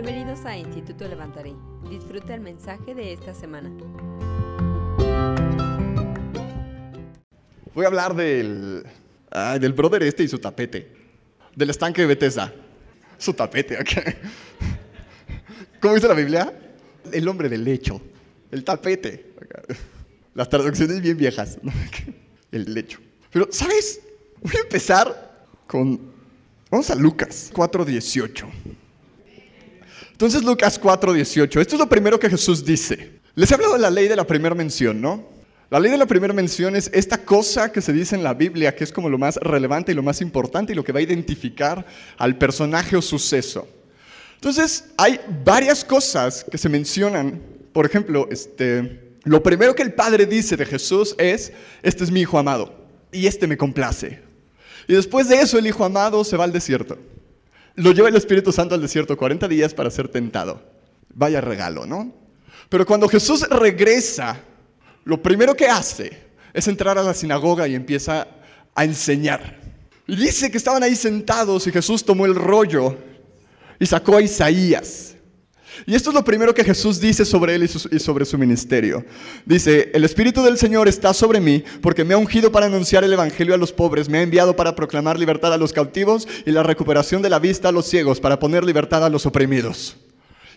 Bienvenidos a Instituto Levantaré. Disfruta el mensaje de esta semana. Voy a hablar del, ay, del brother este y su tapete. Del estanque de Bethesda. Su tapete. ok. ¿Cómo dice la Biblia? El hombre del lecho. El tapete. Las traducciones bien viejas. El lecho. Pero, ¿sabes? Voy a empezar con... Vamos a Lucas 4.18. Entonces Lucas 4:18, esto es lo primero que Jesús dice. Les he hablado de la ley de la primera mención, ¿no? La ley de la primera mención es esta cosa que se dice en la Biblia, que es como lo más relevante y lo más importante y lo que va a identificar al personaje o suceso. Entonces, hay varias cosas que se mencionan. Por ejemplo, este, lo primero que el Padre dice de Jesús es, este es mi Hijo amado y este me complace. Y después de eso, el Hijo amado se va al desierto lo lleva el Espíritu Santo al desierto 40 días para ser tentado. Vaya regalo, ¿no? Pero cuando Jesús regresa, lo primero que hace es entrar a la sinagoga y empieza a enseñar. Y dice que estaban ahí sentados y Jesús tomó el rollo y sacó a Isaías. Y esto es lo primero que Jesús dice sobre él y, sobre su ministerio. Dice, el Espíritu del Señor está sobre mí porque me ha ungido para anunciar el Evangelio a los pobres, me ha enviado para proclamar libertad a los cautivos y la recuperación de la vista a los ciegos, para poner libertad a los oprimidos.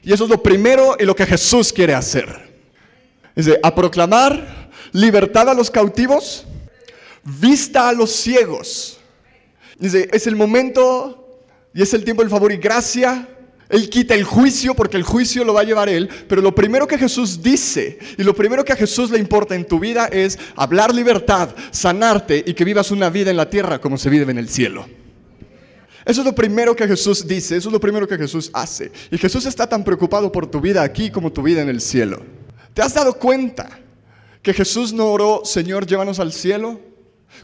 Y eso es lo primero y lo que Jesús quiere hacer. Dice, a proclamar libertad a los cautivos, vista a los ciegos. Dice, es el momento y es el tiempo del favor y gracia. Él quita el juicio porque el juicio lo va a llevar Él. Pero lo primero que Jesús dice y lo primero que a Jesús le importa en tu vida es hablar libertad, sanarte y que vivas una vida en la tierra como se vive en el cielo. Eso es lo primero que Jesús dice, eso es lo primero que Jesús hace. Y Jesús está tan preocupado por tu vida aquí como tu vida en el cielo. ¿Te has dado cuenta que Jesús no oró, Señor, llévanos al cielo?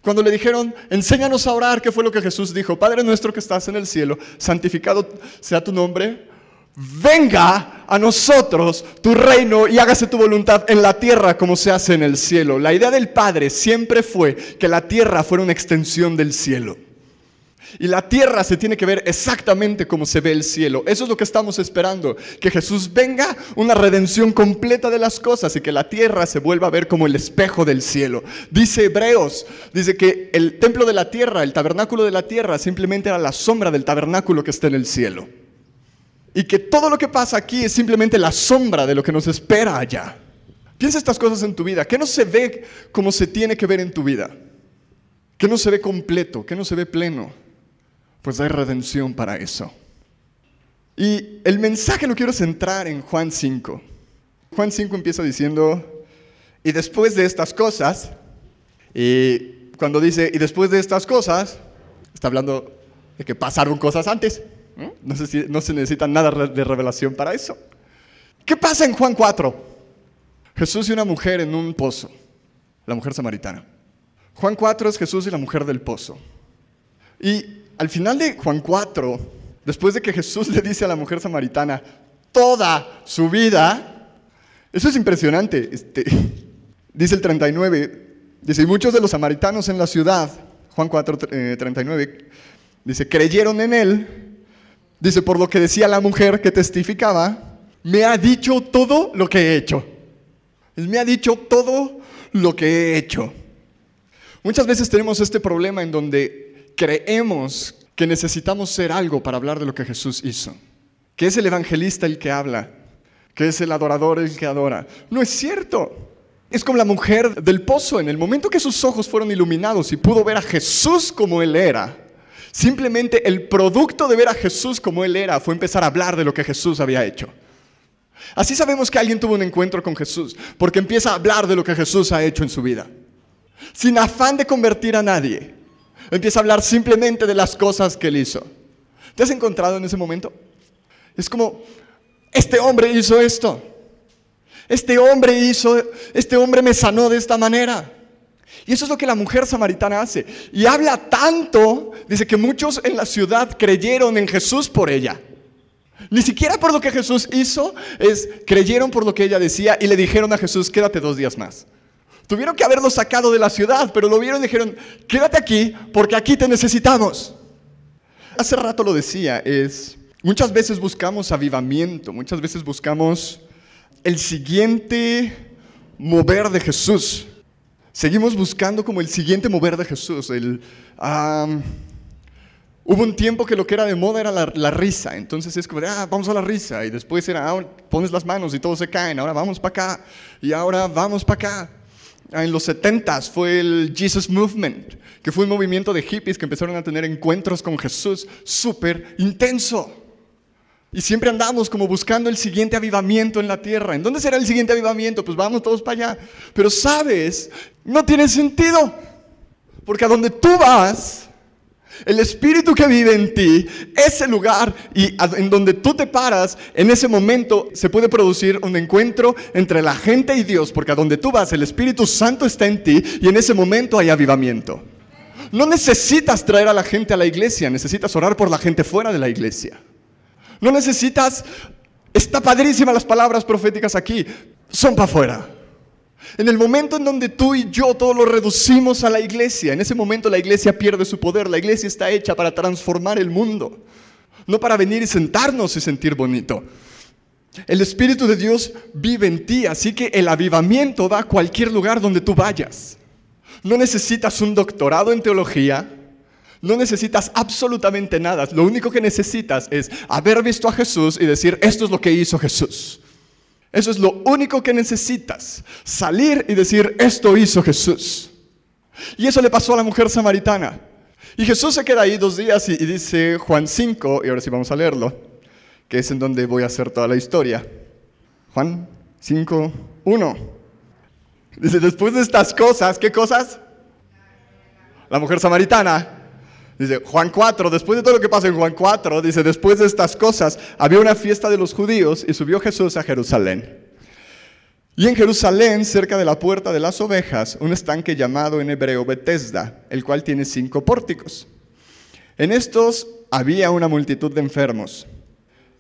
Cuando le dijeron, enséñanos a orar, ¿qué fue lo que Jesús dijo? Padre nuestro que estás en el cielo, santificado sea tu nombre. Venga a nosotros tu reino y hágase tu voluntad en la tierra como se hace en el cielo. La idea del Padre siempre fue que la tierra fuera una extensión del cielo. Y la tierra se tiene que ver exactamente como se ve el cielo. Eso es lo que estamos esperando. Que Jesús venga, una redención completa de las cosas y que la tierra se vuelva a ver como el espejo del cielo. Dice Hebreos, dice que el templo de la tierra, el tabernáculo de la tierra, simplemente era la sombra del tabernáculo que está en el cielo. Y que todo lo que pasa aquí es simplemente la sombra de lo que nos espera allá. Piensa estas cosas en tu vida. ¿Qué no se ve como se tiene que ver en tu vida? ¿Qué no se ve completo? ¿Qué no se ve pleno? Pues hay redención para eso. Y el mensaje lo quiero centrar en Juan 5. Juan 5 empieza diciendo, y después de estas cosas, y cuando dice, y después de estas cosas, está hablando de que pasaron cosas antes. ¿no? Sé si- no se necesita nada de revelación para eso. ¿Qué pasa en Juan 4? Jesús y una mujer en un pozo, la mujer samaritana. Juan 4 es Jesús y la mujer del pozo. Y al final de Juan 4, después de que Jesús le dice a la mujer samaritana toda su vida, eso es impresionante. Este, dice el 39, dice, y muchos de los samaritanos en la ciudad, Juan 4, eh, 39, dice, creyeron en él, dice, por lo que decía la mujer que testificaba, me ha dicho todo lo que he hecho. Me ha dicho todo lo que he hecho. Muchas veces tenemos este problema en donde creemos que necesitamos ser algo para hablar de lo que Jesús hizo. Que es el evangelista el que habla, que es el adorador el que adora. No es cierto. Es como la mujer del pozo. En el momento que sus ojos fueron iluminados y pudo ver a Jesús como él era, simplemente el producto de ver a Jesús como él era fue empezar a hablar de lo que Jesús había hecho. Así sabemos que alguien tuvo un encuentro con Jesús, porque empieza a hablar de lo que Jesús ha hecho en su vida sin afán de convertir a nadie. Empieza a hablar simplemente de las cosas que él hizo. ¿Te has encontrado en ese momento? Es como, este hombre hizo esto. Este hombre hizo, este hombre me sanó de esta manera. Y eso es lo que la mujer samaritana hace. Y habla tanto, dice que muchos en la ciudad creyeron en Jesús por ella. Ni siquiera por lo que Jesús hizo, es creyeron por lo que ella decía y le dijeron a Jesús, quédate dos días más. Tuvieron que haberlo sacado de la ciudad, pero lo vieron y dijeron, quédate aquí porque aquí te necesitamos. Hace rato lo decía, es Muchas veces buscamos avivamiento, muchas veces buscamos el siguiente mover de Jesús. Seguimos buscando como el siguiente mover de Jesús. El, hubo un tiempo que lo que era de moda era la, risa. Entonces es como, ah, vamos a la risa. Y después era, ah, pones las manos y todos se caen. Ahora vamos para acá. Y ahora vamos para acá. Ah, en los 70 fue el Jesus Movement, que fue un movimiento de hippies que empezaron a tener encuentros con Jesús súper intenso. Y siempre andamos como buscando el siguiente avivamiento en la tierra. ¿En dónde será el siguiente avivamiento? Pues vamos todos para allá. Pero sabes, no tiene sentido. Porque a donde tú vas, el espíritu que vive en ti, ese lugar y en donde tú te paras, en ese momento se puede producir un encuentro entre la gente y Dios. Porque a donde tú vas, el Espíritu Santo está en ti y en ese momento hay avivamiento. No necesitas traer a la gente a la iglesia, necesitas orar por la gente fuera de la iglesia. No necesitas, está padrísima las palabras proféticas aquí, son para afuera. En el momento en donde tú y yo todo lo reducimos a la iglesia, en ese momento la iglesia pierde su poder, la iglesia está hecha para transformar el mundo, no para venir y sentarnos y sentir bonito. El Espíritu de Dios vive en ti, así que el avivamiento va a cualquier lugar donde tú vayas. No necesitas un doctorado en teología, no necesitas absolutamente nada. Lo único que necesitas es haber visto a Jesús y decir, esto es lo que hizo Jesús. Eso es lo único que necesitas. Salir y decir, esto hizo Jesús. Y eso le pasó a la mujer samaritana. Y Jesús se queda ahí dos días y, dice Juan 5, y ahora sí vamos a leerlo, que es en donde voy a hacer toda la historia. Juan 5, 1. Dice, después de estas cosas, ¿qué cosas? La mujer samaritana Dice Juan 4, después de todo lo que pasa en Juan 4, dice, después de estas cosas, había una fiesta de los judíos y subió Jesús a Jerusalén. Y en Jerusalén, cerca de la puerta de las ovejas, un estanque llamado en hebreo Bethesda, el cual tiene cinco pórticos. En estos había una multitud de enfermos,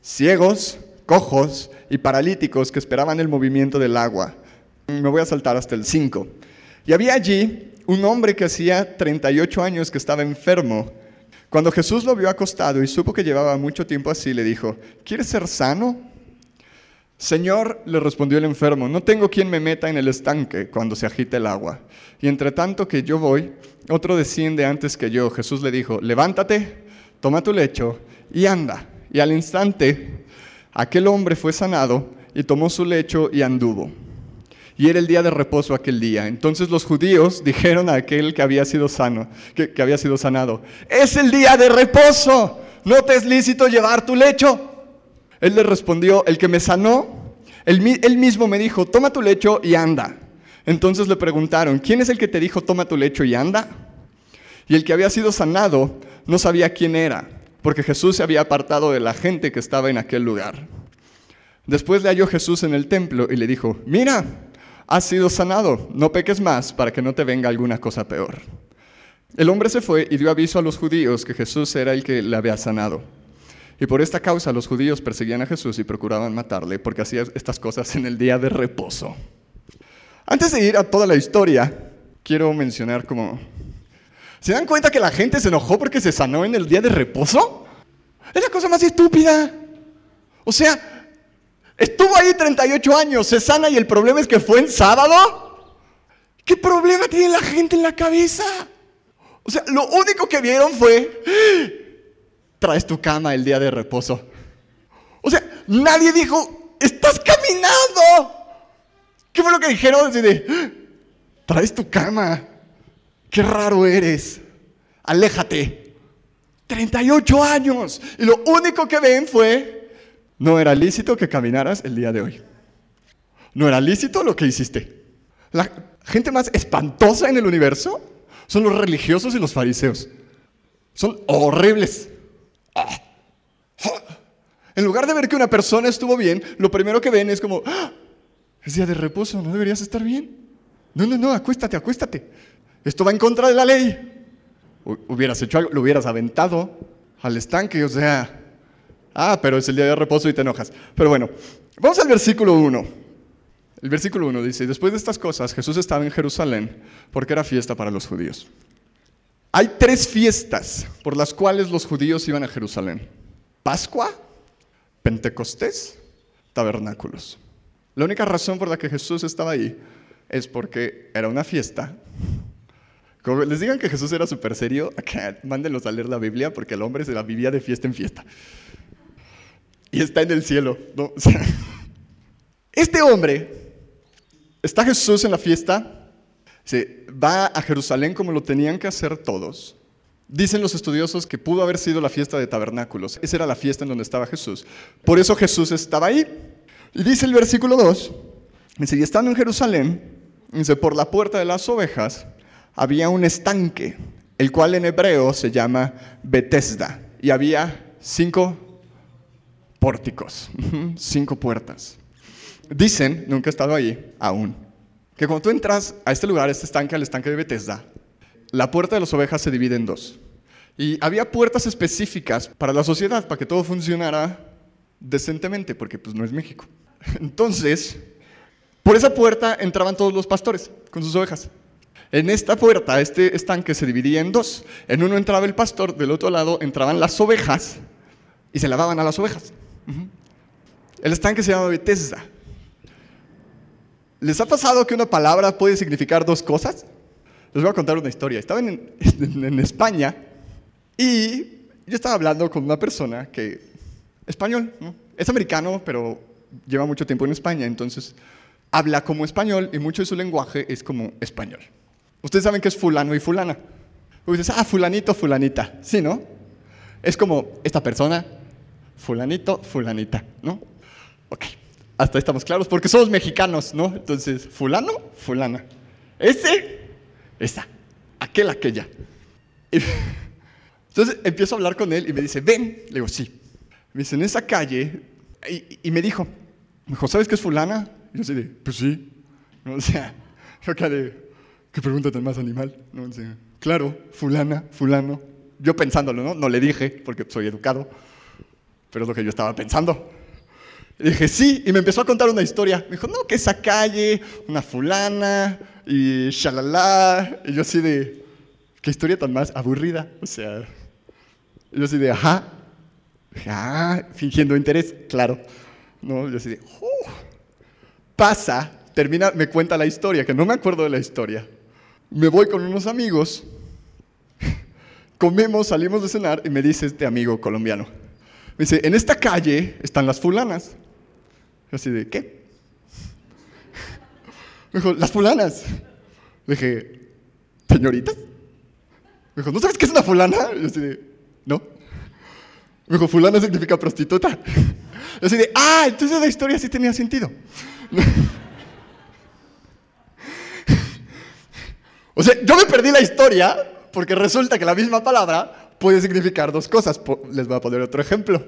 ciegos, cojos y paralíticos que esperaban el movimiento del agua. Me voy a saltar hasta el 5. Y había allí un hombre que hacía 38 años que estaba enfermo. Cuando Jesús lo vio acostado y supo que llevaba mucho tiempo así, le dijo, ¿quieres ser sano? Señor, le respondió el enfermo, no tengo quien me meta en el estanque cuando se agita el agua. Y entre tanto que yo voy, otro desciende antes que yo. Jesús le dijo, levántate, toma tu lecho y anda. Y al instante, aquel hombre fue sanado y tomó su lecho y anduvo y era el día de reposo aquel día. Entonces los judíos dijeron a aquel que había sido sano, que, había sido sanado, es el día de reposo, no te es lícito llevar tu lecho. Él le respondió, el que me sanó, él, él mismo me dijo, toma tu lecho y anda. Entonces le preguntaron, ¿quién es el que te dijo, toma tu lecho y anda? Y el que había sido sanado no sabía quién era, porque Jesús se había apartado de la gente que estaba en aquel lugar. Después le halló Jesús en el templo y le dijo, mira, has sido sanado, no peques más para que no te venga alguna cosa peor. El hombre se fue y dio aviso a los judíos que Jesús era el que le había sanado. Y por esta causa los judíos perseguían a Jesús y procuraban matarle porque hacía estas cosas en el día de reposo. Antes de ir a toda la historia, quiero mencionar como... ¿Se dan cuenta que la gente se enojó porque se sanó en el día de reposo? Es la cosa más estúpida. O sea, Estuvo ahí 38 años, se sana y el problema es que fue en sábado. ¿Qué problema tiene la gente en la cabeza? O sea, lo único que vieron fue, traes tu cama el día de reposo. O sea, nadie dijo, estás caminando. ¿Qué fue lo que dijeron? traes tu cama. Qué raro eres. Aléjate. 38 años. Y lo único que ven fue, no era lícito que caminaras el día de hoy. No era lícito lo que hiciste. La gente más espantosa en el universo son los religiosos y los fariseos. Son horribles. En lugar de ver que una persona estuvo bien, lo primero que ven es como, ¡Ah! es día de reposo, no deberías estar bien. No, no, no, acuéstate, acuéstate. Esto va en contra de la ley. Hubieras hecho algo, lo hubieras aventado al estanque, o sea, Ah, pero es el día de reposo y te enojas. Pero bueno, vamos al versículo 1. El versículo 1 dice, después de estas cosas Jesús estaba en Jerusalén porque era fiesta para los judíos. Hay tres fiestas por las cuales los judíos iban a Jerusalén. Pascua, Pentecostés, tabernáculos. La única razón por la que Jesús estaba ahí es porque era una fiesta. Como les digan que Jesús era súper serio, mándenlos a leer la Biblia porque el hombre se la vivía de fiesta en fiesta. Y está en el cielo. ¿no? este hombre, está Jesús en la fiesta, se va a Jerusalén como lo tenían que hacer todos. Dicen los estudiosos que pudo haber sido la fiesta de tabernáculos. Esa era la fiesta en donde estaba Jesús. Por eso Jesús estaba ahí. Dice el versículo 2, dice, y estando en Jerusalén, dice, por la puerta de las ovejas había un estanque, el cual en hebreo se llama Bethesda. Y había cinco pórticos, cinco puertas. Dicen, nunca he estado ahí aún, que cuando tú entras a este lugar, a este estanque, al estanque de Bethesda, la puerta de las ovejas se divide en dos. Y había puertas específicas para la sociedad, para que todo funcionara decentemente, porque pues no es México. Entonces, por esa puerta entraban todos los pastores con sus ovejas. En esta puerta, este estanque se dividía en dos. En uno entraba el pastor, del otro lado entraban las ovejas y se lavaban a las ovejas. El estanque se llama Bethesda. ¿Les ha pasado que una palabra puede significar dos cosas? Les voy a contar una historia. Estaba en, España y yo estaba hablando con una persona que, español, es americano, pero lleva mucho tiempo en España, entonces habla como español y mucho de su lenguaje es como español. Ustedes saben que es fulano y fulana. Ustedes ah, fulanito, fulanita. Sí, ¿no? Es como esta persona, fulanito, fulanita, ¿no? Ok, hasta ahí estamos claros, porque somos mexicanos, ¿no? Entonces, fulano, fulana. Ese esa, aquel, aquella. entonces empiezo a hablar con él y me dice, ven. Le digo, sí. Me dice, en esa calle, y, me dijo, me dijo, ¿sabes qué es fulana? Y yo así de, pues sí. O sea, yo acá de, qué pregunta tan más animal. ¿No? claro, fulana, fulano. Yo pensándolo, ¿no? No le dije, porque soy educado, pero es lo que yo estaba pensando. Y dije, sí, y me empezó a contar una historia. Me dijo, no, que esa calle, una fulana, y shalala. Y yo así de, qué historia tan más aburrida. O sea, yo así de, ajá, ah, fingiendo interés, claro. No, yo así de, uh". pasa, termina, me cuenta la historia, que no me acuerdo de la historia. Me voy con unos amigos, comemos, salimos de cenar y me dice este amigo colombiano, me dice, en esta calle están las fulanas. Yo así de, ¿qué? Me dijo, las fulanas. Le dije, ¿señoritas? Me dijo, ¿no sabes qué es una fulana? Yo así de, no. Me dijo, fulana significa prostituta. Yo así de, ah, entonces la historia sí tenía sentido. O sea, yo me perdí la historia porque resulta que la misma palabra puede significar dos cosas. Les voy a poner otro ejemplo.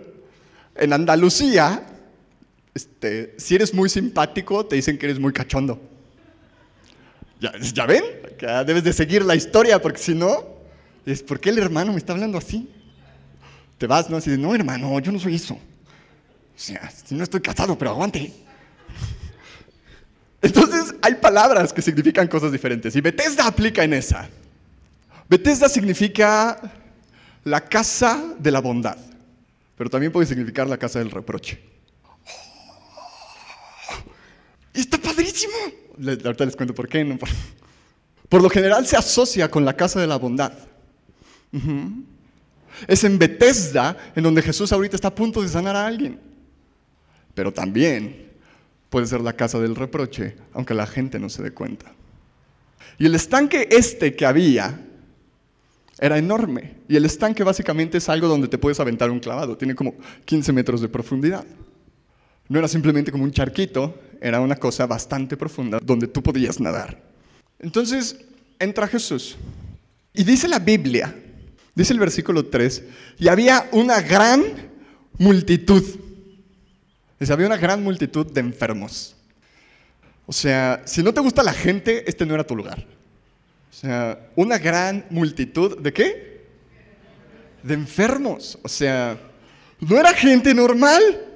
En Andalucía, este, si eres muy simpático, te dicen que eres muy cachondo. ¿Ya, ven? debes de seguir la historia, porque si no, es ¿por qué el hermano me está hablando así? Te vas, ¿no? Así de, no, hermano, yo no soy eso. O sea, no estoy casado, pero aguante. Entonces, hay palabras que significan cosas diferentes. Y Bethesda aplica en esa. Bethesda significa la casa de la bondad, pero también puede significar la casa del reproche. Está padrísimo ahorita les cuento por qué. ¿no? Por, lo general se asocia con la casa de la bondad. Es en Bethesda en donde Jesús ahorita está a punto de sanar a alguien. Pero también puede ser la casa del reproche, aunque la gente no se dé cuenta. Y el estanque este que había era enorme. Y el estanque básicamente es algo donde te puedes aventar un clavado. Tiene como 15 metros de profundidad. No era simplemente como un charquito, era una cosa bastante profunda donde tú podías nadar. Entonces entra Jesús y dice la Biblia, dice el versículo 3, y había una gran multitud. Dice, había una gran multitud de enfermos. O sea, si no te gusta la gente, este no era tu lugar. O sea, una gran multitud de qué? De enfermos. O sea, no era gente normal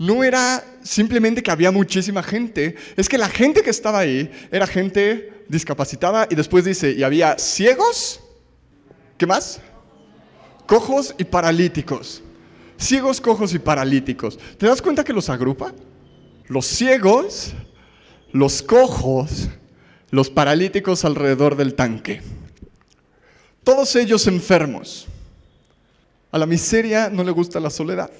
no era simplemente que había muchísima gente, es que la gente que estaba ahí era gente discapacitada y después dice, y había ciegos, ¿qué más? Cojos y paralíticos. ciegos, cojos y paralíticos. ¿Te das cuenta que los agrupa? Los ciegos, los cojos, los paralíticos alrededor del tanque. Todos ellos enfermos. A la miseria no le gusta la soledad.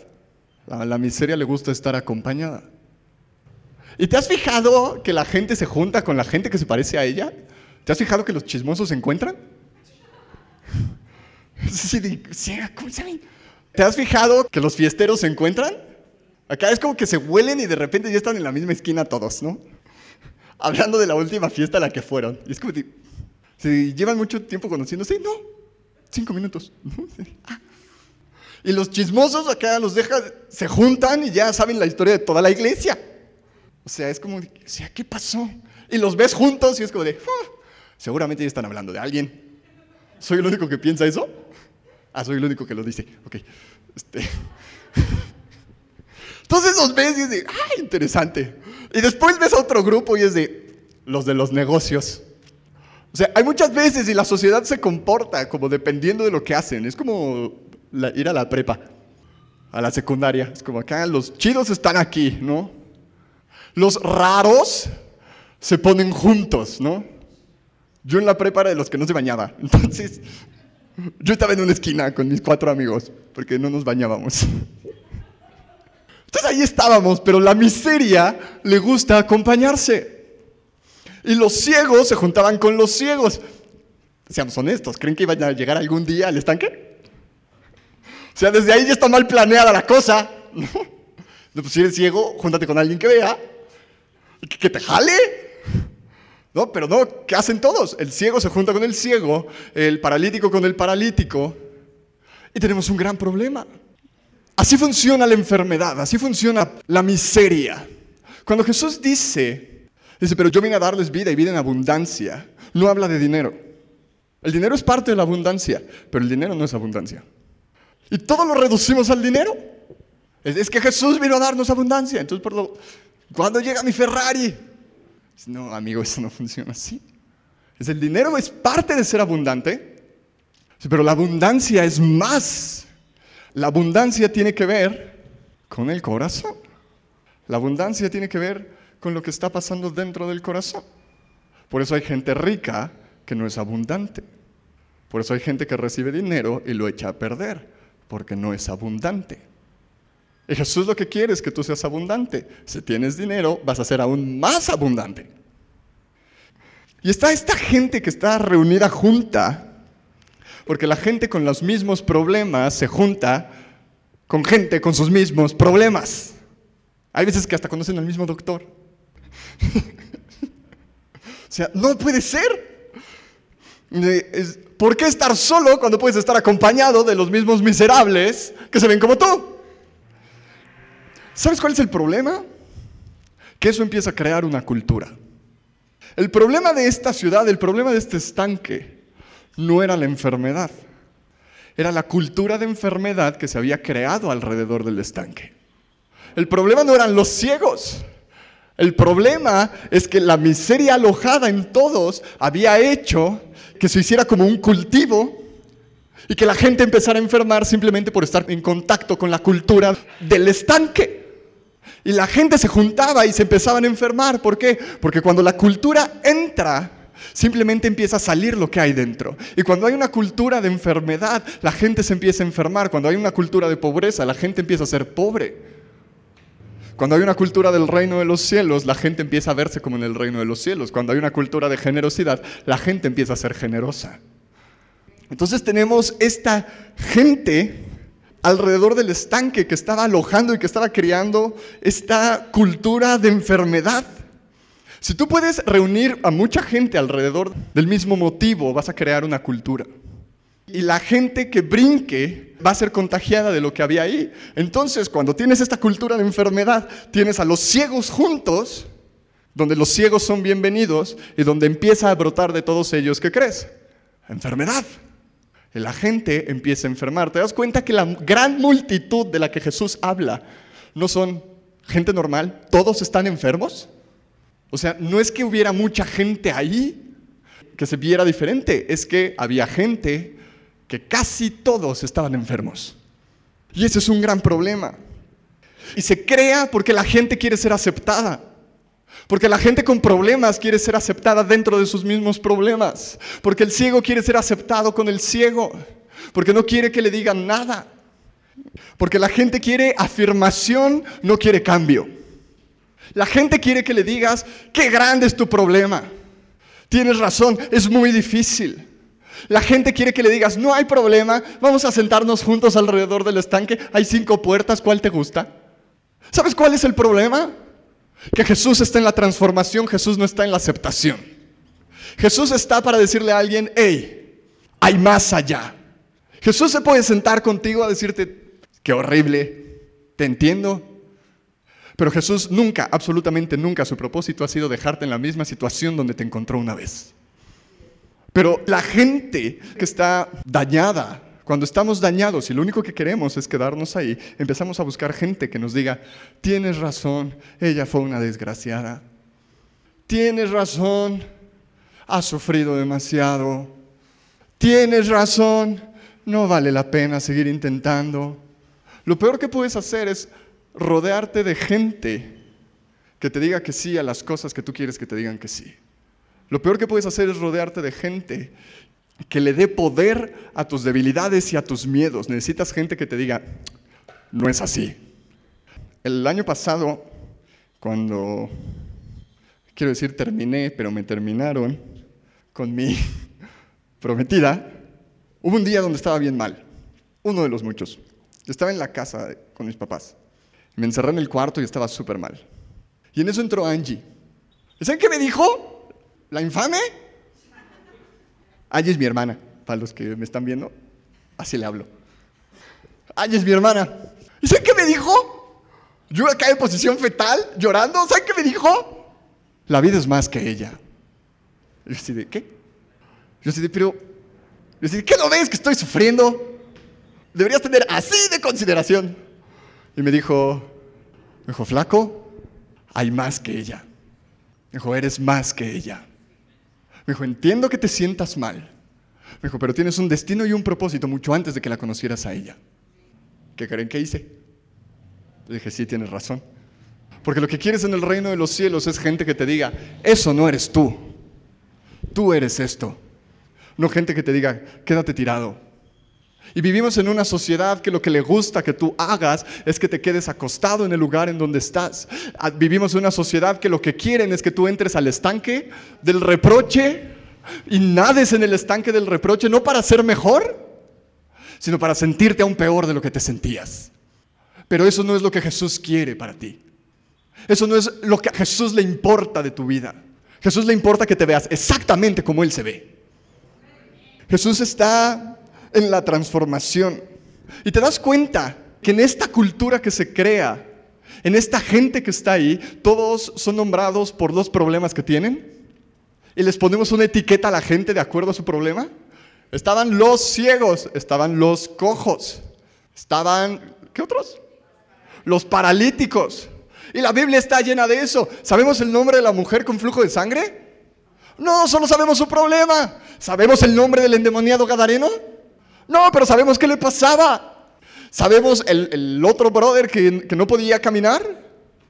A la miseria le gusta estar acompañada. ¿Y te has fijado que la gente se junta con la gente que se parece a ella? ¿Te has fijado que los chismosos se encuentran? ¿Te has fijado que los fiesteros se encuentran? Acá es como que se huelen y de repente ya están en la misma esquina todos, ¿no? Hablando de la última fiesta a la que fueron. Y es como si, llevan mucho tiempo conociéndose, no, cinco minutos. Y los chismosos acá los dejan, se juntan y ya saben la historia de toda la iglesia. O sea, es como, o sea, ¿qué pasó? Y los ves juntos y es como de, ah, seguramente ya están hablando de alguien. ¿Soy el único que piensa eso? Ah, soy el único que lo dice. Ok. Este. Entonces los ves y es de, ah, interesante. Y después ves a otro grupo y es de, los de los negocios. O sea, hay muchas veces y la sociedad se comporta como dependiendo de lo que hacen. Es como ir a la prepa, a la secundaria. Es como acá, los chidos están aquí, ¿no? Los raros se ponen juntos, ¿no? Yo en la prepa era de los que no se bañaba. Entonces, yo estaba en una esquina con mis cuatro amigos, porque no nos bañábamos. Ahí estábamos, pero la miseria le gusta acompañarse. Y los ciegos se juntaban con los ciegos. Seamos honestos, ¿creen que iban a llegar algún día al estanque? O sea, desde ahí ya está mal planeada la cosa. Pues si eres ciego, júntate con alguien que vea, que te jale. No, pero no, ¿qué hacen todos? El ciego se junta con el ciego, el paralítico con el paralítico, y tenemos un gran problema. Así funciona la enfermedad, así funciona la miseria. Cuando Jesús dice, dice, pero yo vine a darles vida y vida en abundancia, no habla de dinero. El dinero es parte de la abundancia, pero el dinero no es abundancia. Y todo lo reducimos al dinero. Es, que Jesús vino a darnos abundancia. Entonces, por lo, ¿cuándo llega mi Ferrari? No, amigo, eso no funciona así. Es el dinero es parte de ser abundante, pero la abundancia es más. La abundancia tiene que ver con el corazón. La abundancia tiene que ver con lo que está pasando dentro del corazón. Por eso hay gente rica que no es abundante. Por eso hay gente que recibe dinero y lo echa a perder, porque no es abundante. Y Jesús lo que quiere es que tú seas abundante. Si tienes dinero, vas a ser aún más abundante. Y está esta gente que está reunida junta, porque la gente con los mismos problemas se junta con gente con sus mismos problemas. Hay veces que hasta conocen al mismo doctor. o sea, no puede ser. ¿Por qué estar solo cuando puedes estar acompañado de los mismos miserables que se ven como tú? ¿Sabes cuál es el problema? Que eso empieza a crear una cultura. El problema de esta ciudad, el problema de este estanque, no era la enfermedad, era la cultura de enfermedad que se había creado alrededor del estanque. El problema no eran los ciegos. El problema es que la miseria alojada en todos había hecho que se hiciera como un cultivo y que la gente empezara a enfermar simplemente por estar en contacto con la cultura del estanque. Y la gente se juntaba y se empezaban a enfermar. ¿Por qué? Porque cuando la cultura entra, simplemente empieza a salir lo que hay dentro. Y cuando hay una cultura de enfermedad, la gente se empieza a enfermar. Cuando hay una cultura de pobreza, la gente empieza a ser pobre. Cuando hay una cultura del reino de los cielos, la gente empieza a verse como en el reino de los cielos. Cuando hay una cultura de generosidad, la gente empieza a ser generosa. Entonces tenemos esta gente alrededor del estanque que estaba alojando y que estaba creando esta cultura de enfermedad. Si tú puedes reunir a mucha gente alrededor del mismo motivo, vas a crear una cultura. Y la gente que brinque va a ser contagiada de lo que había ahí. Entonces, cuando tienes esta cultura de enfermedad, tienes a los ciegos juntos, donde los ciegos son bienvenidos y donde empieza a brotar de todos ellos, ¿qué crees? Enfermedad la gente empieza a enfermar. ¿Te das cuenta que la gran multitud de la que Jesús habla no son gente normal? ¿Todos están enfermos? O sea, no es que hubiera mucha gente ahí que se viera diferente, es que había gente que casi todos estaban enfermos. Y ese es un gran problema. Y se crea porque la gente quiere ser aceptada. Porque la gente con problemas quiere ser aceptada dentro de sus mismos problemas. Porque el ciego quiere ser aceptado con el ciego. Porque no quiere que le digan nada. Porque la gente quiere afirmación, no quiere cambio. La gente quiere que le digas, qué grande es tu problema. Tienes razón, es muy difícil. La gente quiere que le digas, no hay problema, vamos a sentarnos juntos alrededor del estanque, hay cinco puertas, ¿cuál te gusta? ¿Sabes cuál es el problema? Que Jesús está en la transformación, Jesús no está en la aceptación. Jesús está para decirle a alguien, hey, hay más allá. Jesús se puede sentar contigo a decirte, qué horrible, te entiendo. Pero Jesús nunca, absolutamente nunca, su propósito ha sido dejarte en la misma situación donde te encontró una vez. Pero la gente que está dañada, cuando estamos dañados y lo único que queremos es quedarnos ahí, empezamos a buscar gente que nos diga, tienes razón, ella fue una desgraciada. Tienes razón, ha sufrido demasiado. Tienes razón, no vale la pena seguir intentando. Lo peor que puedes hacer es rodearte de gente que te diga que sí a las cosas que tú quieres que te digan que sí. Lo peor que puedes hacer es rodearte de gente que le dé poder a tus debilidades y a tus miedos. Necesitas gente que te diga, no es así. El año pasado, cuando, quiero decir, terminé, pero me terminaron con mi prometida, hubo un día donde estaba bien mal, uno de los muchos. Estaba en la casa con mis papás. Me encerré en el cuarto y estaba súper mal. Y en eso entró Angie. ¿Saben qué me dijo? ¿La infame? Ay, es mi hermana, para los que me están viendo, así le hablo. Ay, es mi hermana. ¿Y saben qué me dijo? Yo acá en posición fetal, llorando, ¿saben qué me dijo? La vida es más que ella. Yo así de, ¿qué? Yo así de, pero, yo así de, ¿qué no ves que estoy sufriendo? Deberías tener así de consideración. Y me dijo, me dijo, flaco, hay más que ella. Me dijo, eres más que ella. Me dijo, entiendo que te sientas mal. Me dijo, pero tienes un destino y un propósito mucho antes de que la conocieras a ella. ¿Qué creen que hice? Le dije, sí, tienes razón. Porque lo que quieres en el reino de los cielos es gente que te diga, eso no eres tú. Tú eres esto. No gente que te diga, quédate tirado. Y vivimos en una sociedad que lo que le gusta que tú hagas es que te quedes acostado en el lugar en donde estás. Ah, vivimos en una sociedad que lo que quieren es que tú entres al estanque del reproche y nades en el estanque del reproche, no para ser mejor, sino para sentirte aún peor de lo que te sentías. Pero eso no es lo que Jesús quiere para ti. Eso no es lo que a Jesús le importa de tu vida. Jesús le importa que te veas exactamente como Él se ve. Jesús está en la transformación. Y te das cuenta que en esta cultura que se crea, en esta gente que está ahí, todos son nombrados por los problemas que tienen. Y les ponemos una etiqueta a la gente de acuerdo a su problema. Estaban los ciegos, estaban los cojos, estaban, ¿qué otros? Los paralíticos. Y la Biblia está llena de eso. ¿Sabemos el nombre de la mujer con flujo de sangre? No, solo sabemos su problema. ¿Sabemos el nombre del endemoniado Gadareno? No, pero sabemos qué le pasaba. ¿Sabemos el, otro brother que, no podía caminar?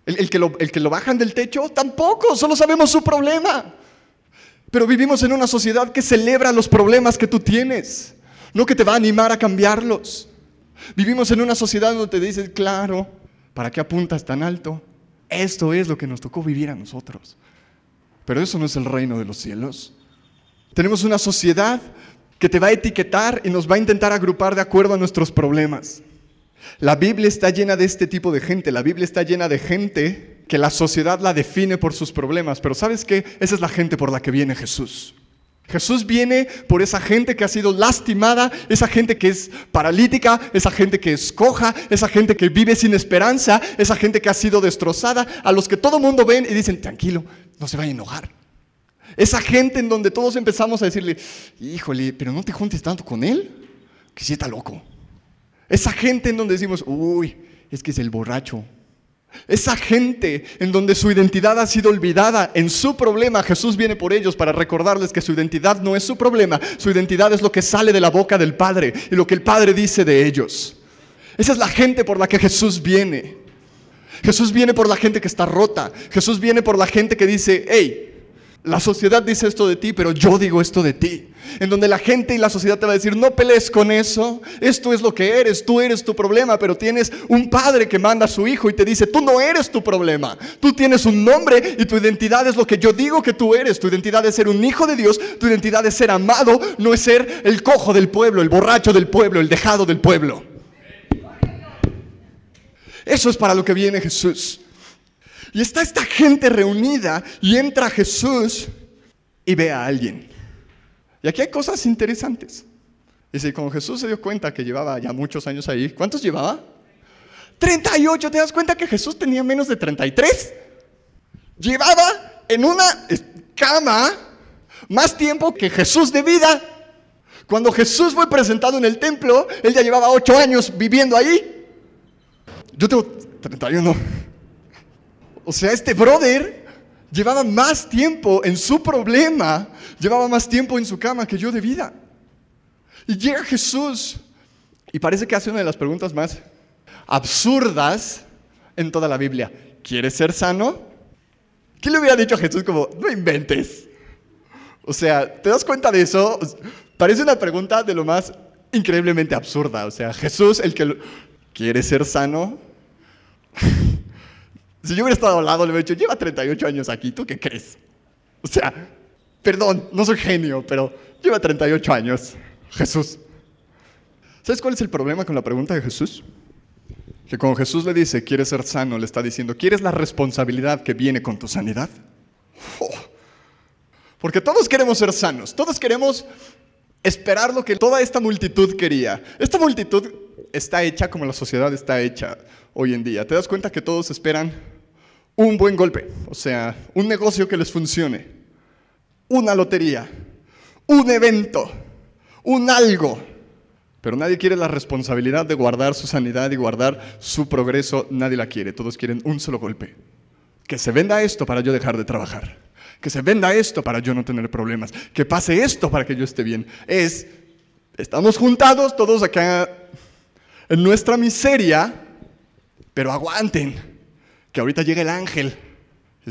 El, que lo, el que lo bajan del techo? Tampoco, solo sabemos su problema. Pero vivimos en una sociedad que celebra los problemas que tú tienes, no que te va a animar a cambiarlos. Vivimos en una sociedad donde te dicen, claro, ¿para qué apuntas tan alto? Esto es lo que nos tocó vivir a nosotros. Pero eso no es el reino de los cielos. Tenemos una sociedad que te va a etiquetar y nos va a intentar agrupar de acuerdo a nuestros problemas. La Biblia está llena de este tipo de gente, la Biblia está llena de gente que la sociedad la define por sus problemas, pero ¿sabes qué? Esa es la gente por la que viene Jesús. Jesús viene por esa gente que ha sido lastimada, esa gente que es paralítica, esa gente que es coja, esa gente que vive sin esperanza, esa gente que ha sido destrozada, a los que todo mundo ven y dicen, tranquilo, no se vaya a enojar. Esa gente en donde todos empezamos a decirle, híjole, pero no te juntes tanto con él, que sí está loco. Esa gente en donde decimos, uy, es que es el borracho. Esa gente en donde su identidad ha sido olvidada en su problema, Jesús viene por ellos para recordarles que su identidad no es su problema, su identidad es lo que sale de la boca del Padre y lo que el Padre dice de ellos. Esa es la gente por la que Jesús viene. Jesús viene por la gente que está rota. Jesús viene por la gente que dice, hey, la sociedad dice esto de ti, pero yo digo esto de ti. En donde la gente y la sociedad te va a decir, no pelees con eso, esto es lo que eres, tú eres tu problema, pero tienes un padre que manda a su hijo y te dice, tú no eres tu problema, tú tienes un nombre y tu identidad es lo que yo digo que tú eres, tu identidad es ser un hijo de Dios, tu identidad es ser amado, no es ser el cojo del pueblo, el borracho del pueblo, el dejado del pueblo. Eso es para lo que viene Jesús. Y está esta gente reunida y entra Jesús y ve a alguien. Y aquí hay cosas interesantes. Dice, como Jesús se dio cuenta que llevaba ya muchos años ahí, ¿cuántos llevaba? 38, ¿te das cuenta que Jesús tenía menos de 33? Llevaba en una cama más tiempo que Jesús de vida. Cuando Jesús fue presentado en el templo, él ya llevaba 8 años viviendo ahí. Yo tengo 31. O sea, este brother llevaba más tiempo en su problema, llevaba más tiempo en su cama que yo de vida. Y llega Jesús y parece que hace una de las preguntas más absurdas en toda la Biblia. ¿Quieres ser sano? ¿Qué le hubiera dicho a Jesús como, no inventes? O sea, ¿te das cuenta de eso? Parece una pregunta de lo más increíblemente absurda. O sea, Jesús, el que... ¿Quiere ser sano? Si yo hubiera estado al lado, le hubiera dicho, lleva 38 años aquí, ¿tú qué crees? O sea, perdón, no soy genio, pero lleva 38 años, Jesús. ¿Sabes cuál es el problema con la pregunta de Jesús? Que cuando Jesús le dice, ¿quieres ser sano? Le está diciendo, ¿quieres la responsabilidad que viene con tu sanidad? Oh. Porque todos queremos ser sanos, todos queremos esperar lo que toda esta multitud quería. Esta multitud está hecha como la sociedad está hecha hoy en día. ¿Te das cuenta que todos esperan un buen golpe? O sea, un negocio que les funcione, una lotería, un evento, un algo. Pero nadie quiere la responsabilidad de guardar su sanidad y guardar su progreso. Nadie la quiere. Todos quieren un solo golpe. Que se venda esto para yo dejar de trabajar. Que se venda esto para yo no tener problemas. Que pase esto para que yo esté bien. Es, estamos juntados todos acá en nuestra miseria pero aguanten, que ahorita llega el ángel.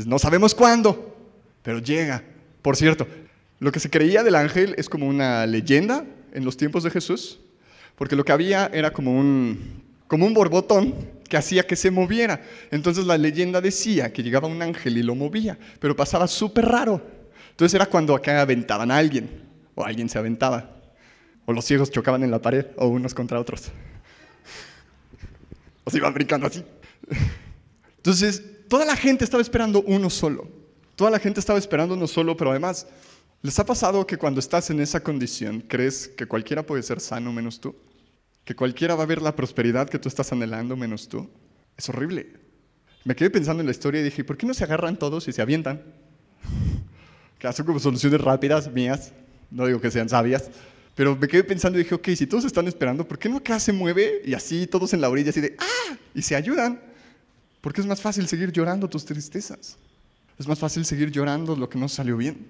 No sabemos cuándo, pero llega. Por cierto, lo que se creía del ángel es como una leyenda en los tiempos de Jesús, porque lo que había era como un, como un borbotón que hacía que se moviera. Entonces la leyenda decía que llegaba un ángel y lo movía, pero pasaba súper raro. Entonces era cuando acá aventaban a alguien, o alguien se aventaba, o los ciegos chocaban en la pared, o unos contra otros se iban brincando así. Entonces, toda la gente estaba esperando uno solo. Toda la gente estaba esperando uno solo, pero además, ¿les ha pasado que cuando estás en esa condición crees que cualquiera puede ser sano menos tú? ¿Que cualquiera va a ver la prosperidad que tú estás anhelando menos tú? Es horrible. Me quedé pensando en la historia y dije, ¿por qué no se agarran todos y se avientan? Que hacen como soluciones rápidas, mías, no digo que sean sabias, pero me quedé pensando y dije, ok, si todos están esperando, ¿por qué no acá se mueve y así todos en la orilla, así de, ah, y se ayudan? Porque es más fácil seguir llorando tus tristezas. Es más fácil seguir llorando lo que no salió bien.